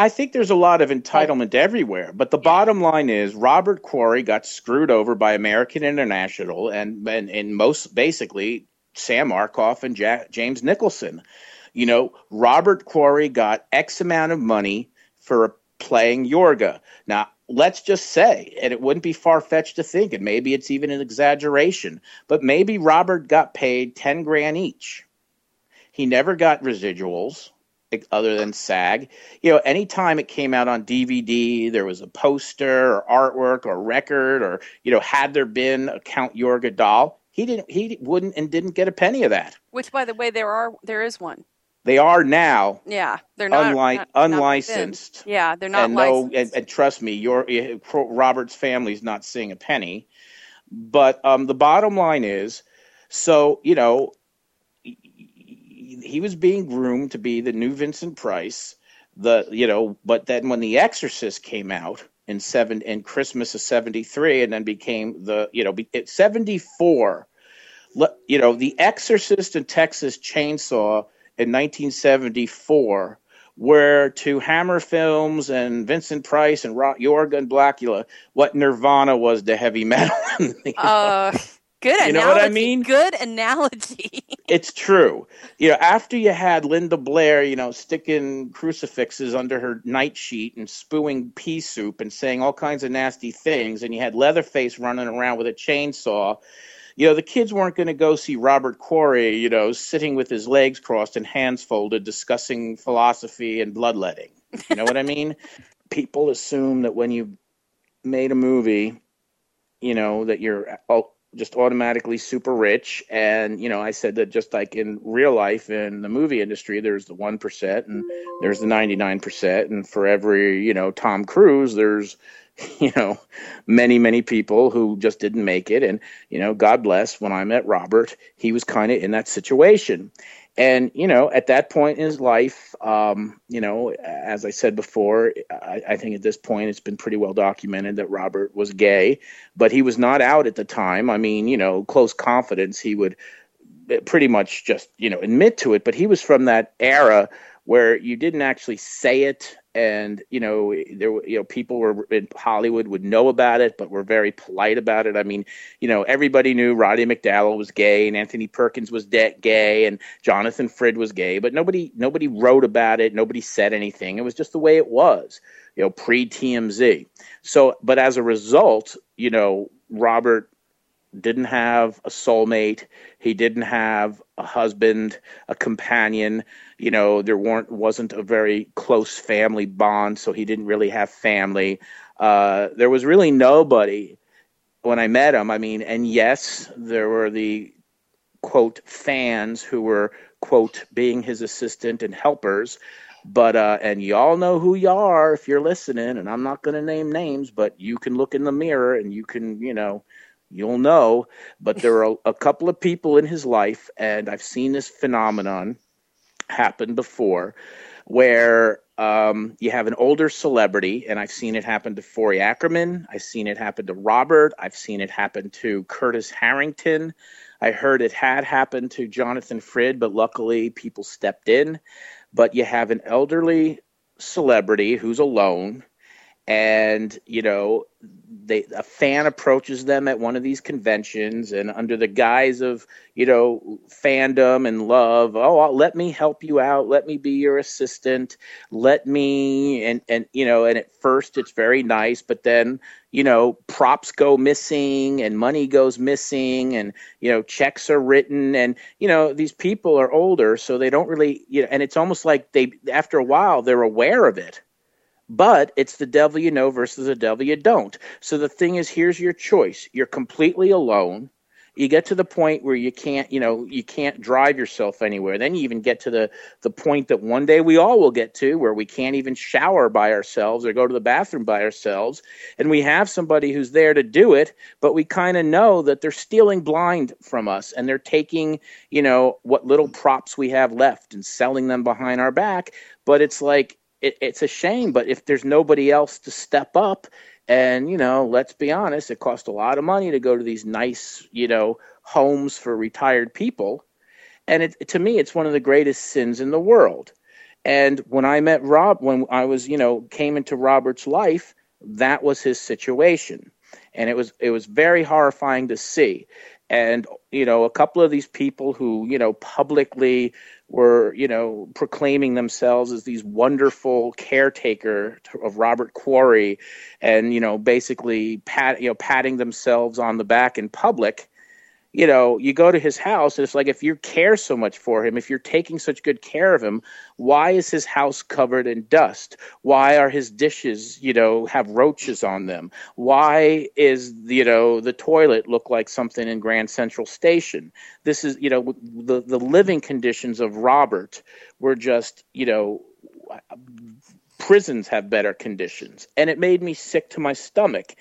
I think there's a lot of entitlement everywhere, but the bottom line is Robert Quarry got screwed over by American International and and, and most basically Sam Arkoff and James Nicholson. You know, Robert Quarry got X amount of money for playing Yorga. Now, let's just say, and it wouldn't be far fetched to think, and maybe it's even an exaggeration, but maybe Robert got paid 10 grand each. He never got residuals other than SAG. You know, anytime it came out on DVD, there was a poster or artwork or record, or, you know, had there been a Count Yorga doll, he didn't, he wouldn't and didn't get a penny of that. Which, by the way, there are, there is one. They are now. Yeah, they're not, unli- not unlicensed. Not yeah, they're not and licensed. No, and, and, trust me, your Robert's family's not seeing a penny. But um, the bottom line is, so you know, he was being groomed to be the new Vincent Price. The you know, but then when The Exorcist came out in seven in Christmas of '73, and then became the you know '74. You know, The Exorcist and Texas Chainsaw in 1974 were to Hammer Films and Vincent Price and Rock Yorga and Blackula what Nirvana was to heavy metal. uh, good analogy. You know what I mean? Good analogy. it's true. You know, after you had Linda Blair, you know, sticking crucifixes under her night sheet and spewing pea soup and saying all kinds of nasty things, and you had Leatherface running around with a chainsaw you know, the kids weren't going to go see Robert Quarry, you know, sitting with his legs crossed and hands folded, discussing philosophy and bloodletting. You know what I mean? People assume that when you made a movie, you know, that you're oh, just automatically super rich. And, you know, I said that just like in real life in the movie industry, there's the 1% and there's the 99%. And for every, you know, Tom Cruise, there's, you know, many, many people who just didn't make it. And, you know, God bless, when I met Robert, he was kind of in that situation. And, you know, at that point in his life, um, you know, as I said before, I, I think at this point it's been pretty well documented that Robert was gay, but he was not out at the time. I mean, you know, close confidence, he would pretty much just, you know, admit to it, but he was from that era where you didn't actually say it and you know there you know people were in Hollywood would know about it but were very polite about it. I mean you know everybody knew Roddy McDowall was gay and Anthony Perkins was de- gay and Jonathan Frid was gay but nobody nobody wrote about it. Nobody said anything. It was just the way it was you know pre TMZ so but as a result you know Robert didn't have a soulmate. He didn't have a husband a companion. You know there weren't wasn't a very close family bond so he didn't really have family. Uh, there was really nobody when i met him. I mean and yes there were the quote fans who were quote being his assistant and helpers. But uh and y'all know who you are if you're listening and i'm not going to name names but you can look in the mirror and you can you know you'll know but there are a, couple of people in his life and i've seen this phenomenon happen before where um, you have an older celebrity, and I've seen it happen to Forry Ackerman. I've seen it happen to Robert. I've seen it happen to Curtis Harrington. I heard it had happened to Jonathan Frid, but luckily people stepped in. But you have an elderly celebrity who's alone, and you know they a fan approaches them at one of these conventions and under the guise of you know fandom and love oh let me help you out. Let me be your assistant. Let me and and you know and at first it's very nice but then you know props go missing and money goes missing and you know checks are written and you know these people are older so they don't really you know and it's almost like they after a while they're aware of it but it's the devil you know versus the devil you don't. So the thing is, here's your choice. You're completely alone. You get to the point where you can't, you know, you can't drive yourself anywhere. Then you even get to the the point that one day we all will get to where we can't even shower by ourselves or go to the bathroom by ourselves. And we have somebody who's there to do it, but we kind of know that they're stealing blind from us and they're taking, you know, what little props we have left and selling them behind our back. But it's like it, it's a shame, but if there's nobody else to step up, and you know, let's be honest, it costs a lot of money to go to these nice, you know, homes for retired people, and it, to me, it's one of the greatest sins in the world. And when I met Rob, when I was, you know, came into Robert's life, that was his situation, and it was it was very horrifying to see. And you know, a couple of these people who, you know, publicly were, you know, proclaiming themselves as these wonderful caretaker of Robert Quarry, and you know, basically pat, you know, patting themselves on the back in public you know, you go to his house and it's like if you care so much for him, if you're taking such good care of him, why is his house covered in dust? Why are his dishes, you know, have roaches on them? Why is, you know, the toilet look like something in Grand Central Station? This is, you know, the the living conditions of Robert were just, you know, prisons have better conditions. And it made me sick to my stomach.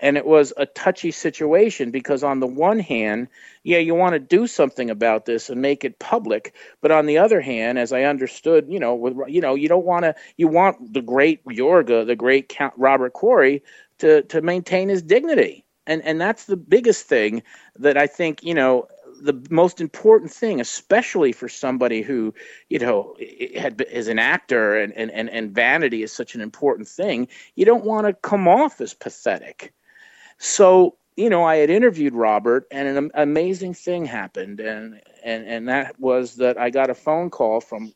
And it was a touchy situation because, on the one hand, yeah, you want to do something about this and make it public. But on the other hand, as I understood, you know, with, you know, you don't want to, you want the great Yorga, the great Count Robert Quarry, to, to maintain his dignity. And, and that's the biggest thing that I think, you know, the most important thing, especially for somebody who, you know, had is an actor and, and, and, and vanity is such an important thing, you don't want to come off as pathetic. So, you know, I had interviewed Robert and an amazing thing happened and and and that was that I got a phone call from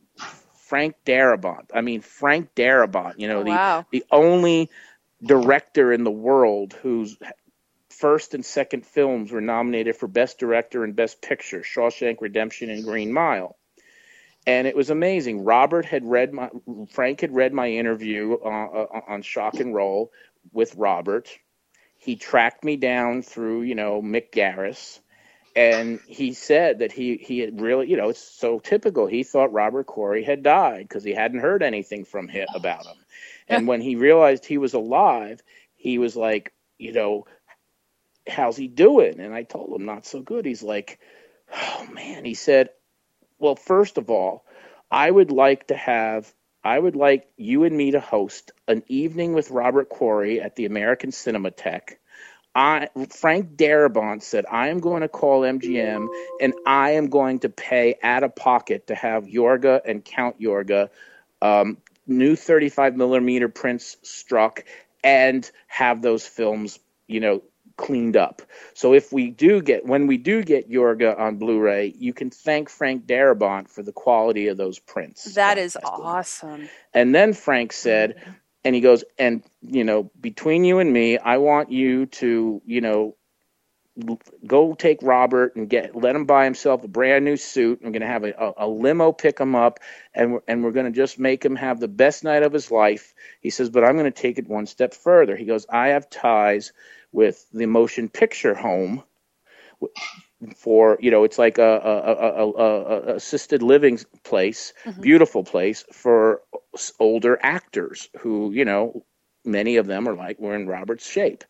Frank Darabont. I mean Frank Darabont, you know, oh, the wow. the only director in the world who's first and second films were nominated for Best Director and Best Picture Shawshank Redemption and Green Mile. And it was amazing. Robert had read my, Frank had read my interview uh, uh, on Shock and Roll with Robert. He tracked me down through, you know, Mick Garris and he said that he he had really you know it's so typical he thought robert quarry had died because he hadn't heard anything from him about him and when he realized he was alive he was like you know how's he doing? And i told him not so good. He's like oh man. He said well first of all i would like to have i would like you and me to host an evening with robert quarry at the american cinematheque I, Frank Darabont said, I am going to call MGM and I am going to pay out of pocket to have Yorga and Count Yorga um, new 35 millimeter prints struck and have those films, you know, cleaned up. So if we do get, when we do get Yorga on Blu-ray, you can thank Frank Darabont for the quality of those prints. That is awesome. And then Frank said, mm-hmm. and he goes, and you know, between you and me, I want you to, you know, go take Robert and get let him buy himself a brand new suit. I'm going to have a, a, a, limo pick him up, and we're, and we're going to just make him have the best night of his life. He says, but I'm going to take it one step further. He goes, I have ties with the motion picture home for you know it's like a, a, a, a assisted living place mm-hmm. beautiful place for older actors who you know many of them are like we're in robert's shape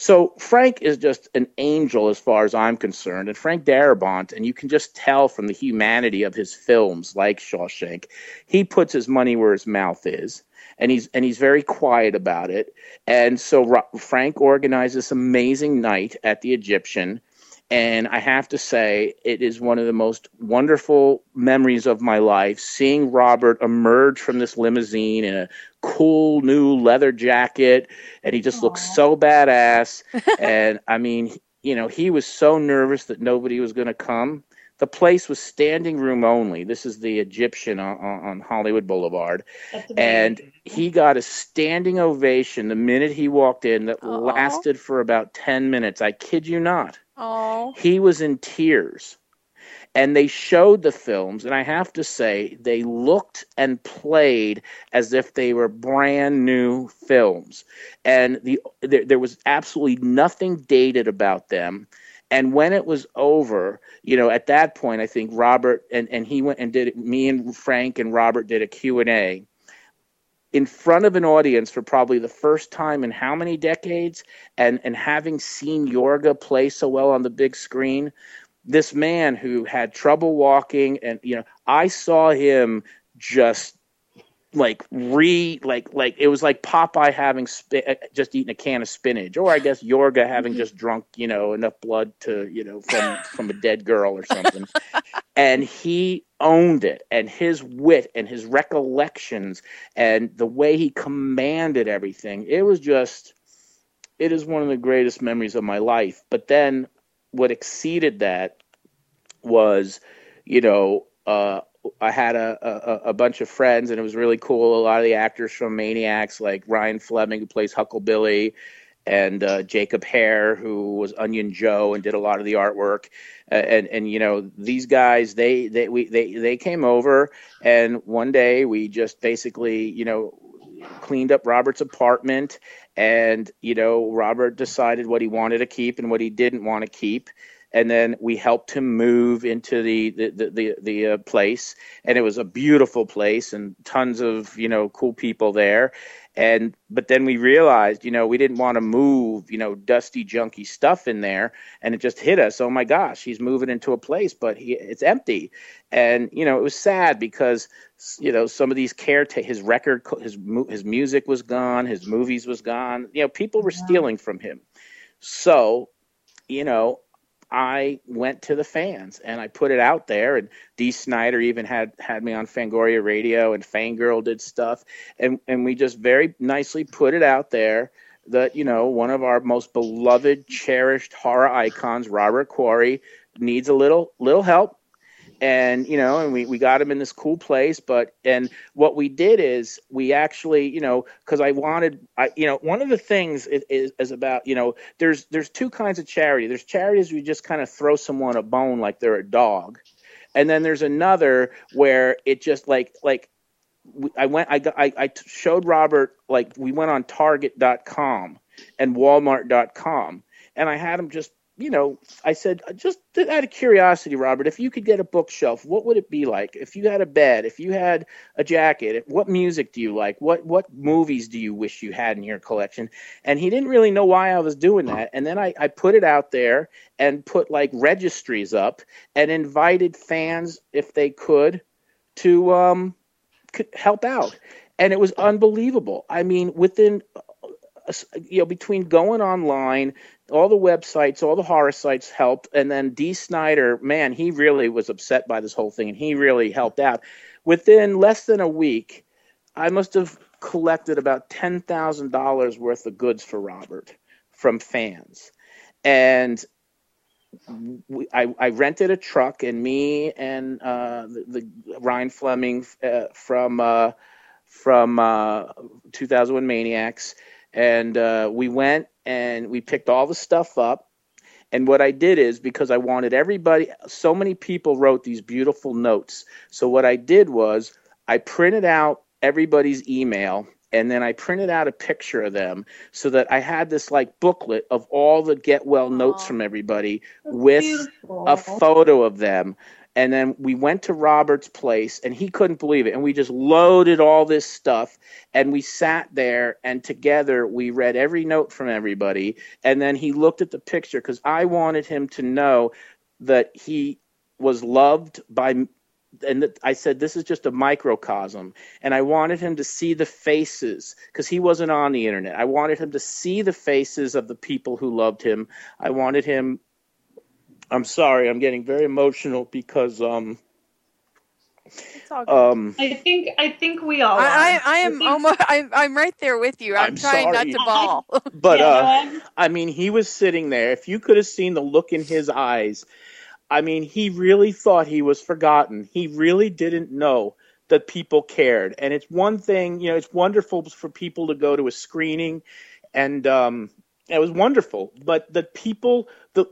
so frank is just an angel as far as i'm concerned and frank darabont and you can just tell from the humanity of his films like shawshank he puts his money where his mouth is and he's and he's very quiet about it. And so frank organized this amazing night at the egyptian and I have to say, it is one of the most wonderful memories of my life seeing Robert emerge from this limousine in a cool new leather jacket. And he just Aww. looks so badass. and I mean, you know, he was so nervous that nobody was going to come. The place was standing room only. This is the Egyptian on, on Hollywood Boulevard. And he got a standing ovation the minute he walked in that Aww. lasted for about 10 minutes. I kid you not. Oh. He was in tears. And they showed the films, and I have to say, they looked and played as if they were brand new films. And the there, there was absolutely nothing dated about them and when it was over you know at that point i think robert and, and he went and did it me and frank and robert did a q&a in front of an audience for probably the first time in how many decades and and having seen Yorga play so well on the big screen this man who had trouble walking and you know I saw him just like re like like it was like Popeye having spi- uh, just eating a can of spinach, or I guess Yorga having just drunk you know enough blood to you know from from a dead girl or something, and he owned it, and his wit and his recollections and the way he commanded everything, it was just it is one of the greatest memories of my life. But then what exceeded that was you know uh, I had a, a, a bunch of friends, and it was really cool. A lot of the actors from Maniacs, like Ryan Fleming, who plays Hucklebilly, and uh, Jacob Hare, who was Onion Joe and did a lot of the artwork. And and you know these guys, they they we they they came over, and one day we just basically you know cleaned up Robert's apartment, and you know Robert decided what he wanted to keep and what he didn't want to keep and then we helped him move into the the the, the, the uh, place. And it was a beautiful place and tons of you know cool people there. And but then we realized you know we didn't want to move you know dusty junky stuff in there. And it just hit us. Oh my gosh he's moving into a place but he it's empty. And you know it was sad because you know some of these caretake his record his his music was gone his movies was gone. You know people were stealing from him. So you know I went to the fans and I put it out there. And Dee Snider even had had me on Fangoria Radio, and Fangirl did stuff, and and we just very nicely put it out there that you know one of our most beloved, cherished horror icons, Robert Quarry, needs a little little help. And you know and we, we got him in this cool place but and what we did is we actually you know because i wanted i you know one of the things is, is, is about you know there's there's two kinds of charity. There's charities where you just kind of throw someone a bone like they're a dog. And then there's another where it just like like I went I got I, I showed Robert like we went on target.com and walmart.com and I had him just you know, I said, uh, just out of curiosity, Robert, if you could get a bookshelf, what would it be like? If you had a bed, if you had a jacket, what music do you like? What what movies do you wish you had in your collection? And he didn't really know why I was doing that. And then I, I put it out there and put like registries up and invited fans, if they could, to um, help out. And it was unbelievable. I mean, within uh, uh, you know, between going online, all the websites, all the horror sites helped, and then Dee Snider, man, he really was upset by this whole thing, and he really helped out. Within less than a week, I must have collected about ten thousand dollars worth of goods for Robert from fans, and we, I, I, rented a truck, and me and uh, the, the, Ryan Fleming uh, from uh, from uh, 2001 Maniacs. And uh, we went and we picked all the stuff up. And what I did is because I wanted everybody, so many people wrote these beautiful notes. So what I did was I printed out everybody's email and then I printed out a picture of them so that I had this like booklet of all the get well notes from everybody with beautiful. a photo of them and then we went to Robert's place and he couldn't believe it. And we just loaded all this stuff and we sat there and together we read every note from everybody. And then he looked at the picture because I wanted him to know that he was loved by and I said, This is just a microcosm. And I wanted him to see the faces because he wasn't on the internet. I wanted him to see the faces of the people who loved him. I wanted him I'm sorry, I'm getting very emotional because um um, I think I think we all. I, I, I, am almost. I'm, I'm right there with you. I'm, I'm trying sorry. not to bawl. but yeah, uh, I mean, he was sitting there. If you could have seen the look in his eyes, I mean, he really thought he was forgotten. He really didn't know that people cared. And it's one thing, you know, it's wonderful for people to go to a screening, and um, it was wonderful. But the people, the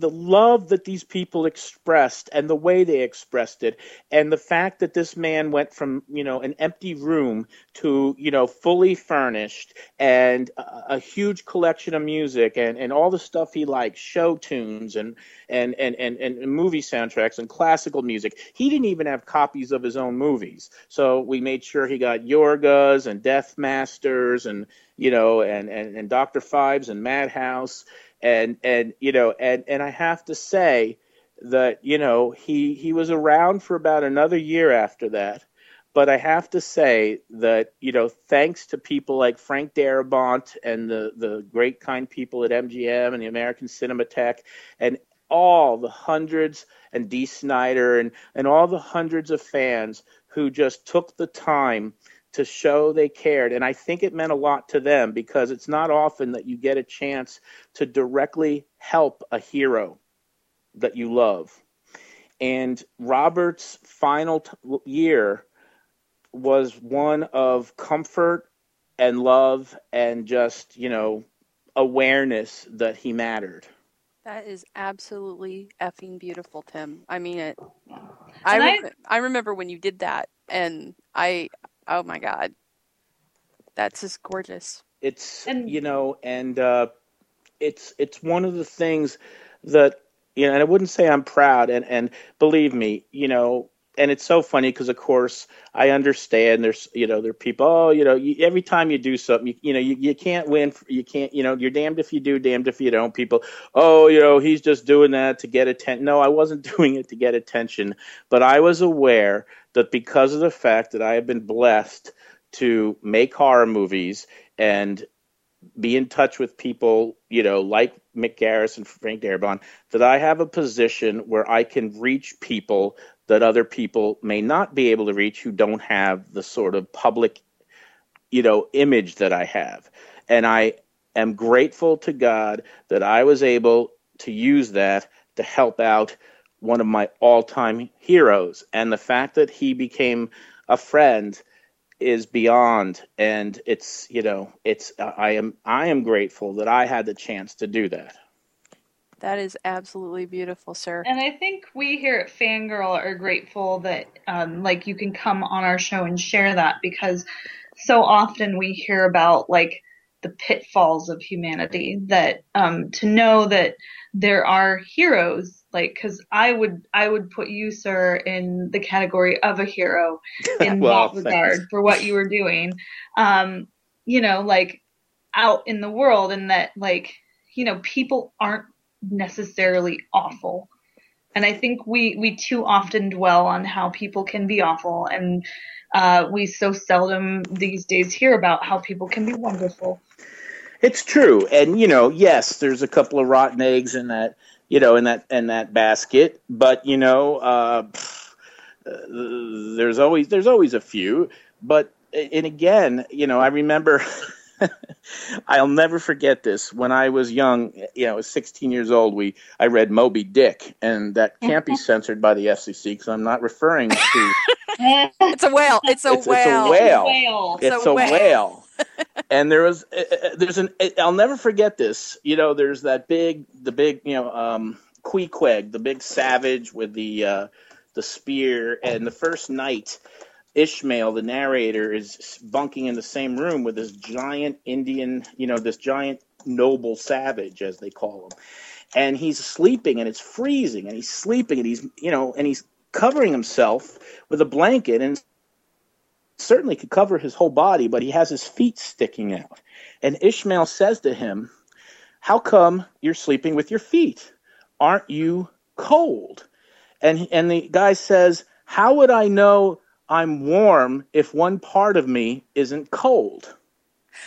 the love that these people expressed and the way they expressed it and the fact that this man went from you know an empty room to you know fully furnished and a, a huge collection of music and, and all the stuff he liked show tunes and and, and and and movie soundtracks and classical music. He didn't even have copies of his own movies. So we made sure he got yorgas and death masters and you know and and, and dr phibes and madhouse and and you know and and I have to say that you know he he was around for about another year after that. But I have to say that you know thanks to people like Frank Darabont and the the great kind people at MGM and the American Cinematheque and all the hundreds and Dee Snider and and all the hundreds of fans who just took the time to show they cared. And I think it meant a lot to them because it's not often that you get a chance to directly help a hero that you love. And Robert's final t- year was one of comfort and love and just, you know, awareness that he mattered. That is absolutely effing beautiful, Tim. I mean it. I, I, I remember when you did that, and I Oh my god, that's just gorgeous. It's and, you know, and uh, it's it's one of the things that you know, and I wouldn't say I'm proud, and and believe me, you know, and it's so funny because of course I understand there's you know there are people oh you know you, every time you do something you, you know you, you can't win you can't you know you're damned if you do damned if you don't. People oh you know he's just doing that to get attention no I wasn't doing it to get attention but I was aware that because of the fact that I have been blessed to make horror movies and be in touch with people, you know, like Mick Garris and Frank Darabont, that I have a position where I can reach people that other people may not be able to reach who don't have the sort of public, you know, image that I have. And I am grateful to God that I was able to use that to help out one of my all-time heroes, and the fact that he became a friend is beyond and it's you know it's i am i am grateful that i had the chance to do that That is absolutely beautiful, sir. And I think we here at Fangirl are grateful that, um, like, you can come on our show and share that because so often we hear about, like, the pitfalls of humanity that, um, to know that there are heroes, like, cause I would, I would put you, sir, in the category of a hero in Well, that regard thanks. for what you were doing. Um, you know, like, out in the world and that, like, you know, people aren't necessarily awful. And I think we, we too often dwell on how people can be awful and uh, we so seldom these days hear about how people can be wonderful. It's true, and you know, yes, there's a couple of rotten eggs in that, you know, in that in that basket, but you know, uh, pff, uh, there's always there's always a few. But and again, you know, I remember. I'll never forget this. When I was young, you know, I was 16 years old. We I read Moby Dick, and that can't be censored by the FCC because I'm not referring to It's a whale. It's a It's- it's a whale. whale. Whale. It's it's a a whale. whale. and there was uh, uh, there's an I'll never forget this. You know, there's that big the big you know um Queequeg, the big savage with the uh the spear and the first night Ishmael, the narrator, is bunking in the same room with this giant Indian, you know, this giant noble savage, as they call him. And he's sleeping and it's freezing and he's sleeping and he's, you know, and he's covering himself with a blanket and certainly could cover his whole body, but he has his feet sticking out. And Ishmael says to him, How come you're sleeping with your feet? Aren't you cold? And, and the guy says, How would I know I'm warm if one part of me isn't cold?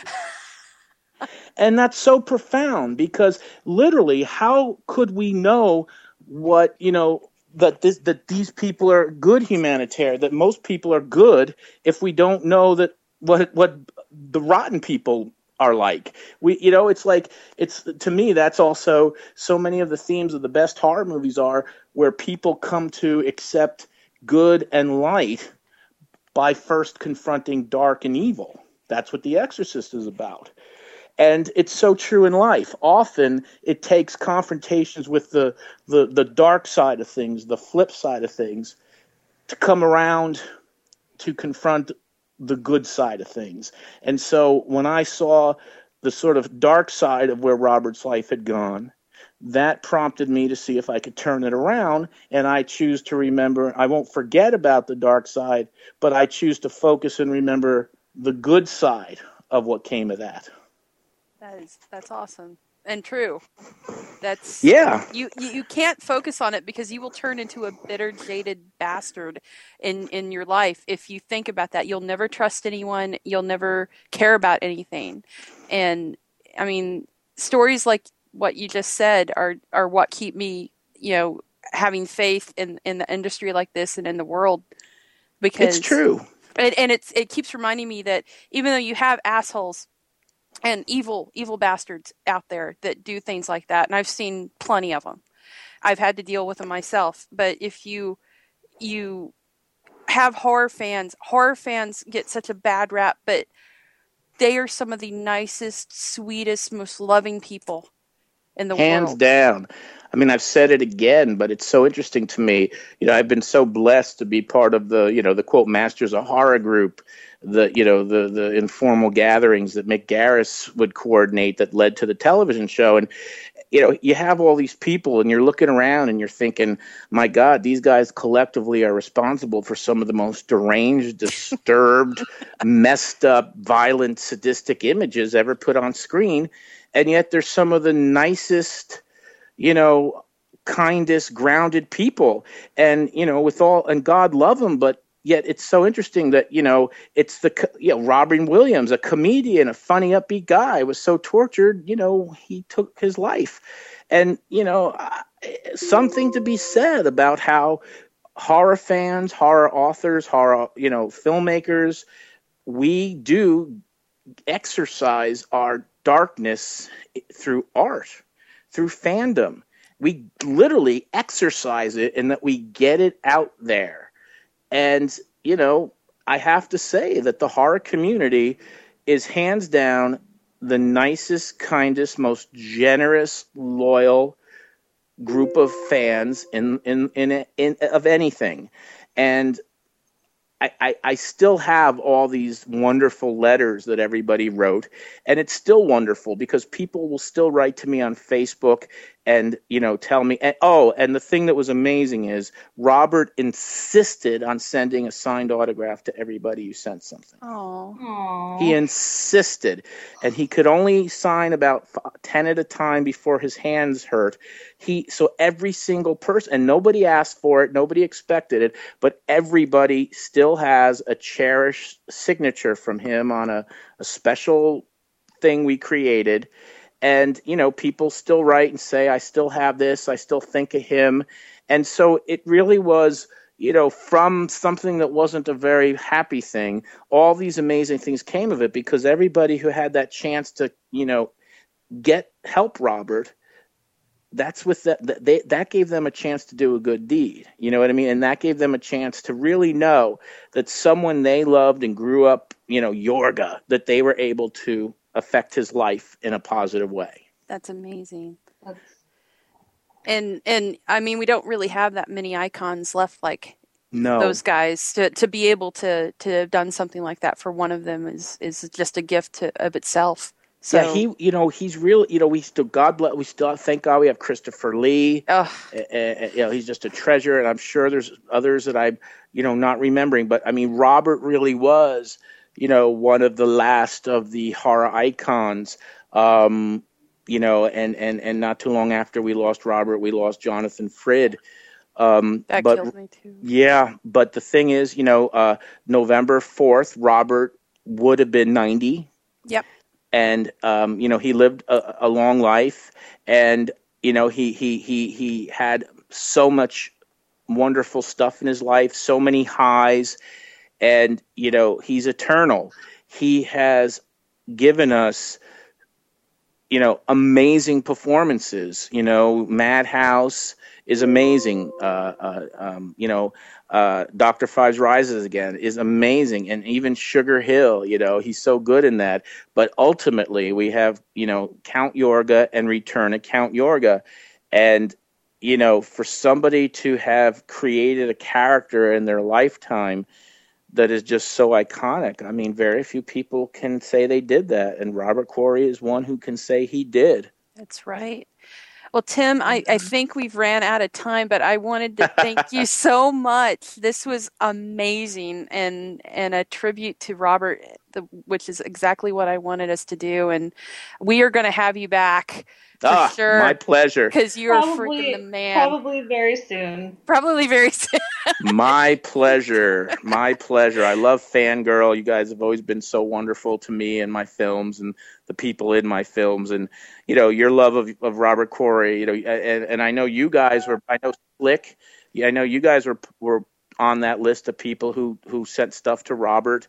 and that's so profound because literally, how could we know what, you know, that this that these people are good humanitarian, that most people are good if we don't know that what what the rotten people are like. We you know, it's like it's to me that's also so many of the themes of the best horror movies are where people come to accept good and light by first confronting dark and evil. That's what The Exorcist is about. And it's so true in life. Often it takes confrontations with the, the, the dark side of things, the flip side of things, to come around to confront the good side of things. And so when I saw the sort of dark side of where Robert's life had gone, that prompted me to see if I could turn it around. And I choose to remember, I won't forget about the dark side, but I choose to focus and remember the good side of what came of that. That is that's awesome and true. That's Yeah. You, you you can't focus on it because you will turn into a bitter, jaded bastard in in your life if you think about that. You'll never trust anyone. You'll never care about anything. And I mean, stories like what you just said are are what keep me, you know, having faith in in the industry like this and in the world. Because It's true. and, and it's it keeps reminding me that even though you have assholes and evil evil bastards out there that do things like that and i've seen plenty of them i've had to deal with them myself but if you you have horror fans horror fans get such a bad rap but they are some of the nicest sweetest most loving people in the hands world. down. I mean i've said it again but it's so interesting to me. You know i've been so blessed to be part of the you know the quote masters of horror group the you know the the informal gatherings that mick garris would coordinate that led to the television show. And you know you have all these people and you're looking around and you're thinking my god these guys collectively are responsible for some of the most deranged disturbed messed up violent sadistic images ever put on screen and yet they're some of the nicest you know kindest grounded people. And you know with all and god love them but yet it's so interesting that you know it's the you know robin williams a comedian a funny upbeat guy was so tortured you know he took his life. And you know something to be said about how horror fans horror authors horror you know filmmakers we do exercise our darkness through art, through fandom. we literally exercise it and that we get it out there. And, you know, I have to say that the horror community is hands down the nicest, kindest, most generous, loyal group of fans in in in, in of anything. And I, I, still have all these wonderful letters that everybody wrote, and it's still wonderful because people will still write to me on Facebook and you know tell me. And, oh, and the thing that was amazing is Robert insisted on sending a signed autograph to everybody who sent something. Oh, He insisted, and he could only sign about f- ten at a time before his hands hurt. He so every single person, and nobody asked for it, nobody expected it, but everybody still has a cherished signature from him on a, a special thing we created. And you know, people still write and say, "I still have this. I still think of him," and so it really was you know, from something that wasn't a very happy thing, all these amazing things came of it because everybody who had that chance to, you know, get help Robert, that's with that they that gave them a chance to do a good deed. You know what I mean? And that gave them a chance to really know that someone they loved and grew up, you know, Yorga, that they were able to affect his life in a positive way. that's amazing. That's- And and I mean, we don't really have that many icons left like No. those guys to to be able to to have done something like that for one of them is is just a gift to, of itself. So yeah, he, you know, he's real. You know, we still, God bless, we still, thank God, we have Christopher Lee. Ugh, uh, uh, you know, he's just a treasure, and I'm sure there's others that I'm, you know, not remembering. But I mean, Robert really was, you know, one of the last of the horror icons. Um, you know, and and and not too long after we lost Robert, we lost Jonathan Frid. Um, that but kills me too. yeah, but the thing is, you know, uh, November fourth, Robert would have been ninety Yep. and um, you know he lived a, a long life, and you know he he he he had so much wonderful stuff in his life, so many highs, and you know he's eternal. He has given us you know amazing performances. You know Madhouse is amazing. Uh, uh, um, you know uh, Doctor Phibes Rises Again is amazing, and even Sugar Hill. You know he's so good in that but ultimately we have you know count yorga and return to count yorga and you know for somebody to have created a character in their lifetime that is just so iconic i mean very few people can say they did that and robert quarry is one who can say he did That's right. Well, Tim, I, I think we've ran out of time, but I wanted to thank you so much. This was amazing and and a tribute to Robert, the, which is exactly what I wanted us to do. And we are going to have you back ah sure. my pleasure. Because you're freaking the man. probably very soon. Probably very soon. my pleasure. My pleasure. I love fangirl. You guys have always been so wonderful to me and my films and the people in my films. And you know your love of, of robert quarry you know and, and i know you guys were i know slick yeah, i know you guys were were on that list of people who who sent stuff to robert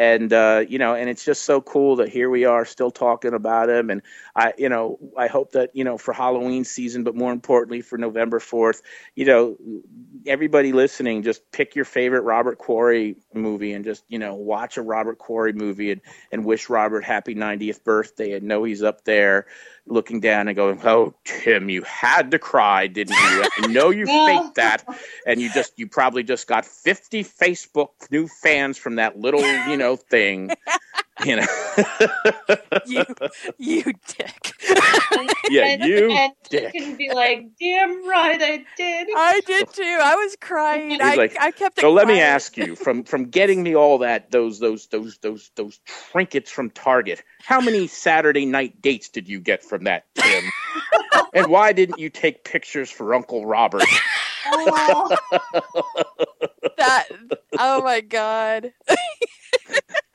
and uh, you know, and it's just so cool that here we are still talking about him. And I, you know, I hope that you know for Halloween season, but more importantly for November fourth, you know, everybody listening, just pick your favorite Robert Quarry movie and just you know watch a Robert Quarry movie and and wish Robert happy 90th birthday and know he's up there looking down and going, "Oh, Tim, you had to cry, didn't you? I know you Yeah. faked that, and you just you probably just got 50 Facebook new fans from that little you know thing." You know, you, you dick. Yeah, and, you and dick. you can be like, damn right I did. I did too. I was crying. He's I, like, I kept it So let me ask you, from from getting me all that those those those those those trinkets from Target, how many Saturday night dates did you get from that, Tim? and why didn't you take pictures for Uncle Robert? Oh, that oh my god.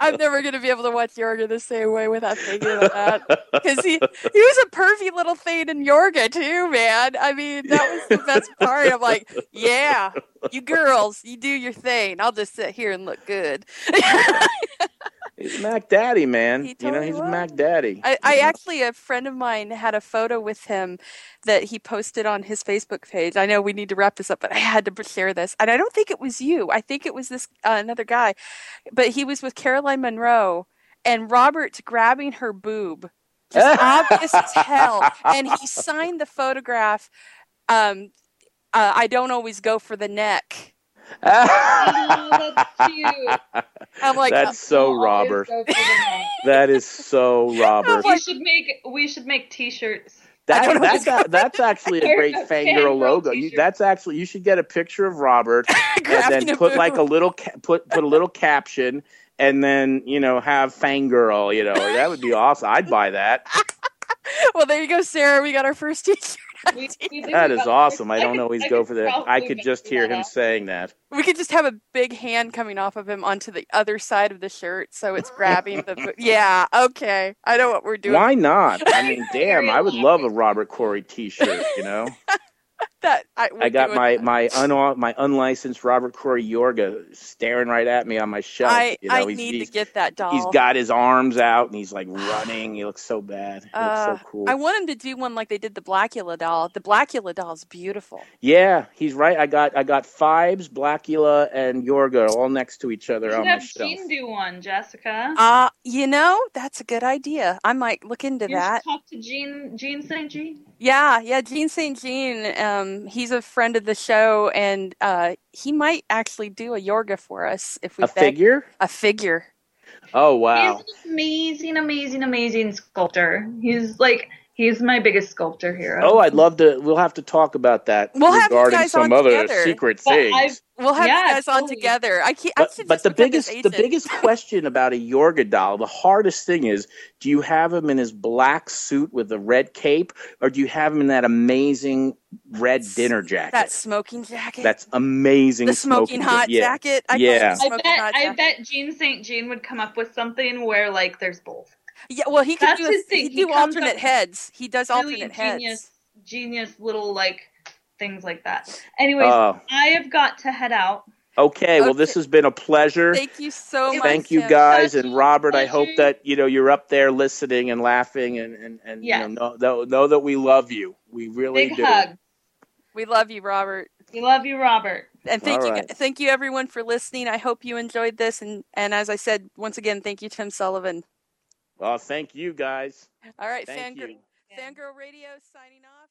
I'm never going to be able to watch yorga the same way without thinking about that. Because he he was a pervy little thing in yorga too man. I mean that was the best part. I'm like yeah you girls you do your thing. I'll just sit here and look good He's Mac Daddy, man. He you know, he's was. Mac Daddy. I, I actually, a friend of mine had a photo with him that he posted on his Facebook page. I know we need to wrap this up, but I had to share this. And I don't think it was you. I think it was this uh, another guy, but he was with Caroline Munro, and Robert's grabbing her boob, just obvious as hell. And he signed the photograph. Um, uh, I don't always go for the neck. That's cute. I'm like, That's so Robert. go for the neck. That is so Robert. We should make we should make T-shirts. I don't That, that's a, that's actually a great Fangirl fangirl logo. You, that's actually you should get a picture of Robert and grabbing then a put like a little ca- put put a little caption and then you know have fangirl. You know that would be awesome. I'd buy that. Well, there you go, Sarah. We got our first T-shirt. We, we That is awesome. I I don't always I go for that. I could just hear him out. saying that. We could just have a big hand coming off of him onto the other side of the shirt, so it's grabbing the. Yeah, okay. I know what we're doing. Why not? I mean, damn, I would love a. Robert Quarry T-shirt. You know, That I, I got my that. my un my unlicensed Robert Quarry Yorga staring right at me on my shelf. I you know, I he's, need he's, to get that doll. he's got his arms out and he's like running. He looks so bad. He Uh, looks so cool. I want him to do one like they did the Blackula doll. The Blackula doll is beautiful. yeah, he's right. I got I got Phibes, Blackula, and Yorga all next to each other should on my have shelf. Jean do one, Jessica. Uh, you know, that's a good idea. I might look into you that. talk to Jean Jean St. Jean. Yeah, yeah, Gene St. Jean, um, he's a friend of the show, and uh, he might actually do a Yorga for us if we A beg- figure? A figure. Oh wow! He's an amazing, amazing, amazing sculptor. He's like he's my biggest sculptor hero. Oh, I'd love to. We'll have to talk about that We'll have you regarding guys some on other together. secret But things. I've- We'll have Yeah, you guys on together. I can't. But, should but the biggest the biggest question about a Yorga doll, the hardest thing is, do you have him in his black suit with the red cape, or do you have him in that amazing red dinner jacket? that smoking jacket. That's amazing. the smoking, hot ja- yeah. jacket. I Yeah. call it the I bet hot I bet Jean St. Jean would come up with something where like there's both. Yeah, well, he could That's do. his thing. he'd He do alternate heads. He does Really alternate heads. genius genius little like things like that. Anyways, Oh, I have got to head out. okay. Well, this has been a pleasure. Thank you so much. Thank you guys and Robert. I hope that you know you're up there listening and laughing and and, and Yes. you know, know know that we love you. We really Big do. hug. We love you, Robert. We love you, Robert. And thank All you, right. thank you everyone for listening. I hope you enjoyed this, and and as I said once again, thank you, Tim Sullivan. Well, thank you guys. All right, Thank Fangirl, you. Fangirl Radio signing off.